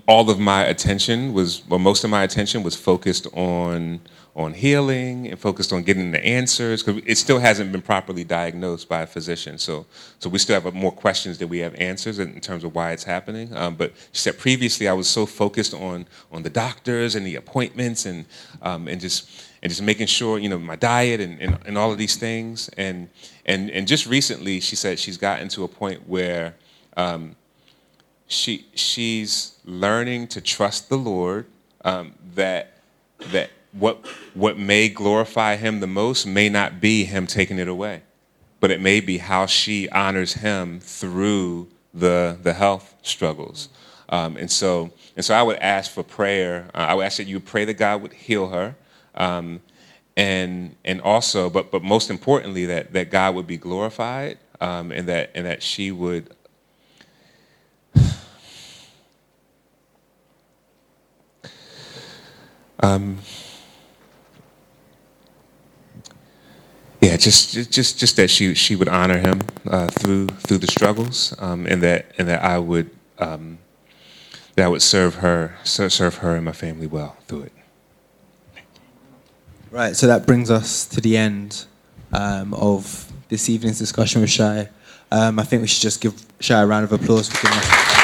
all of my attention was, well, most of my attention was focused on on healing and focused on getting the answers because it still hasn't been properly diagnosed by a physician. So, so we still have more questions than we have answers in terms of why it's happening. Um, but she said previously I was so focused on on the doctors and the appointments and um, and just and just making sure you know my diet and, and, and all of these things and and and just recently she said she's gotten to a point where um, she she's learning to trust the Lord. Um, that that what what may glorify Him the most may not be Him taking it away, but it may be how she honors Him through the the health struggles. Um, and so and so I would ask for prayer. Uh, I would ask that you pray that God would heal her. Um, and and also, but but most importantly, that that God would be glorified, um, and that and that she would Um, yeah, just just just that she she would honor him uh, through through the struggles, um, and that and that I would um, that I would serve her serve her and my family well through it. Right, so that brings us to the end um, of this evening's discussion with Shai. Um, I think we should just give Shai a round of applause for giving us.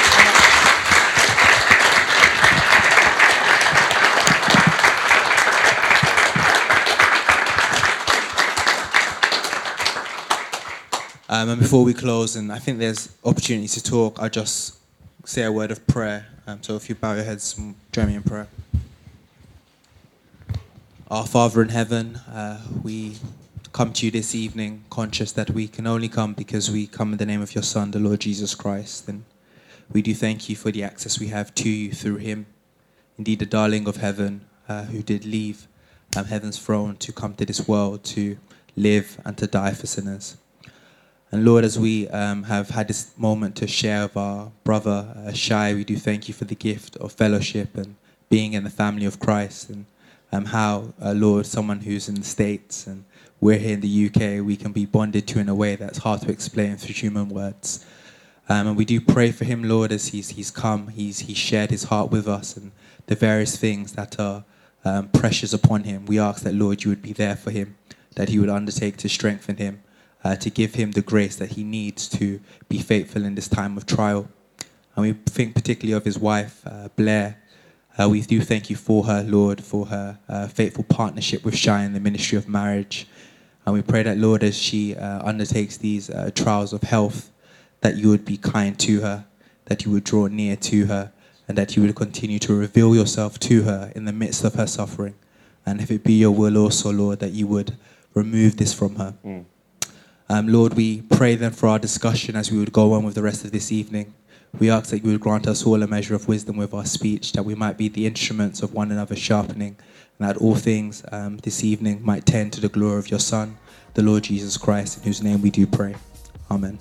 Um, and before we close, and I think there's opportunity to talk, I'll just say a word of prayer. Um, so if you bow your heads, join me in prayer. Our Father in heaven, uh, we come to you this evening conscious that we can only come because we come in the name of your Son, the Lord Jesus Christ. And we do thank you for the access we have to you through him. Indeed, the darling of heaven uh, who did leave um, heaven's throne to come to this world to live and to die for sinners. And Lord, as we um, have had this moment to share with our brother uh, Shai, we do thank you for the gift of fellowship and being in the family of Christ. And um, how, uh, Lord, someone who's in the States and we're here in the UK, we can be bonded to in a way that's hard to explain through human words. Um, and we do pray for him, Lord, as he's, he's come, he's, he's shared his heart with us and the various things that are um, pressures upon him. We ask that, Lord, you would be there for him, that he would undertake to strengthen him uh, to give him the grace that he needs to be faithful in this time of trial. And we think particularly of his wife, uh, Blair. Uh, we do thank you for her, Lord, for her uh, faithful partnership with Shai in the ministry of marriage. And we pray that, Lord, as she uh, undertakes these uh, trials of health, that you would be kind to her, that you would draw near to her, and that you would continue to reveal yourself to her in the midst of her suffering. And if it be your will also, Lord, that you would remove this from her. Mm. Um, Lord, we pray then for our discussion as we would go on with the rest of this evening. We ask that you would grant us all a measure of wisdom with our speech, that we might be the instruments of one another's sharpening, and that all things um, this evening might tend to the glory of your Son, the Lord Jesus Christ, in whose name we do pray. Amen.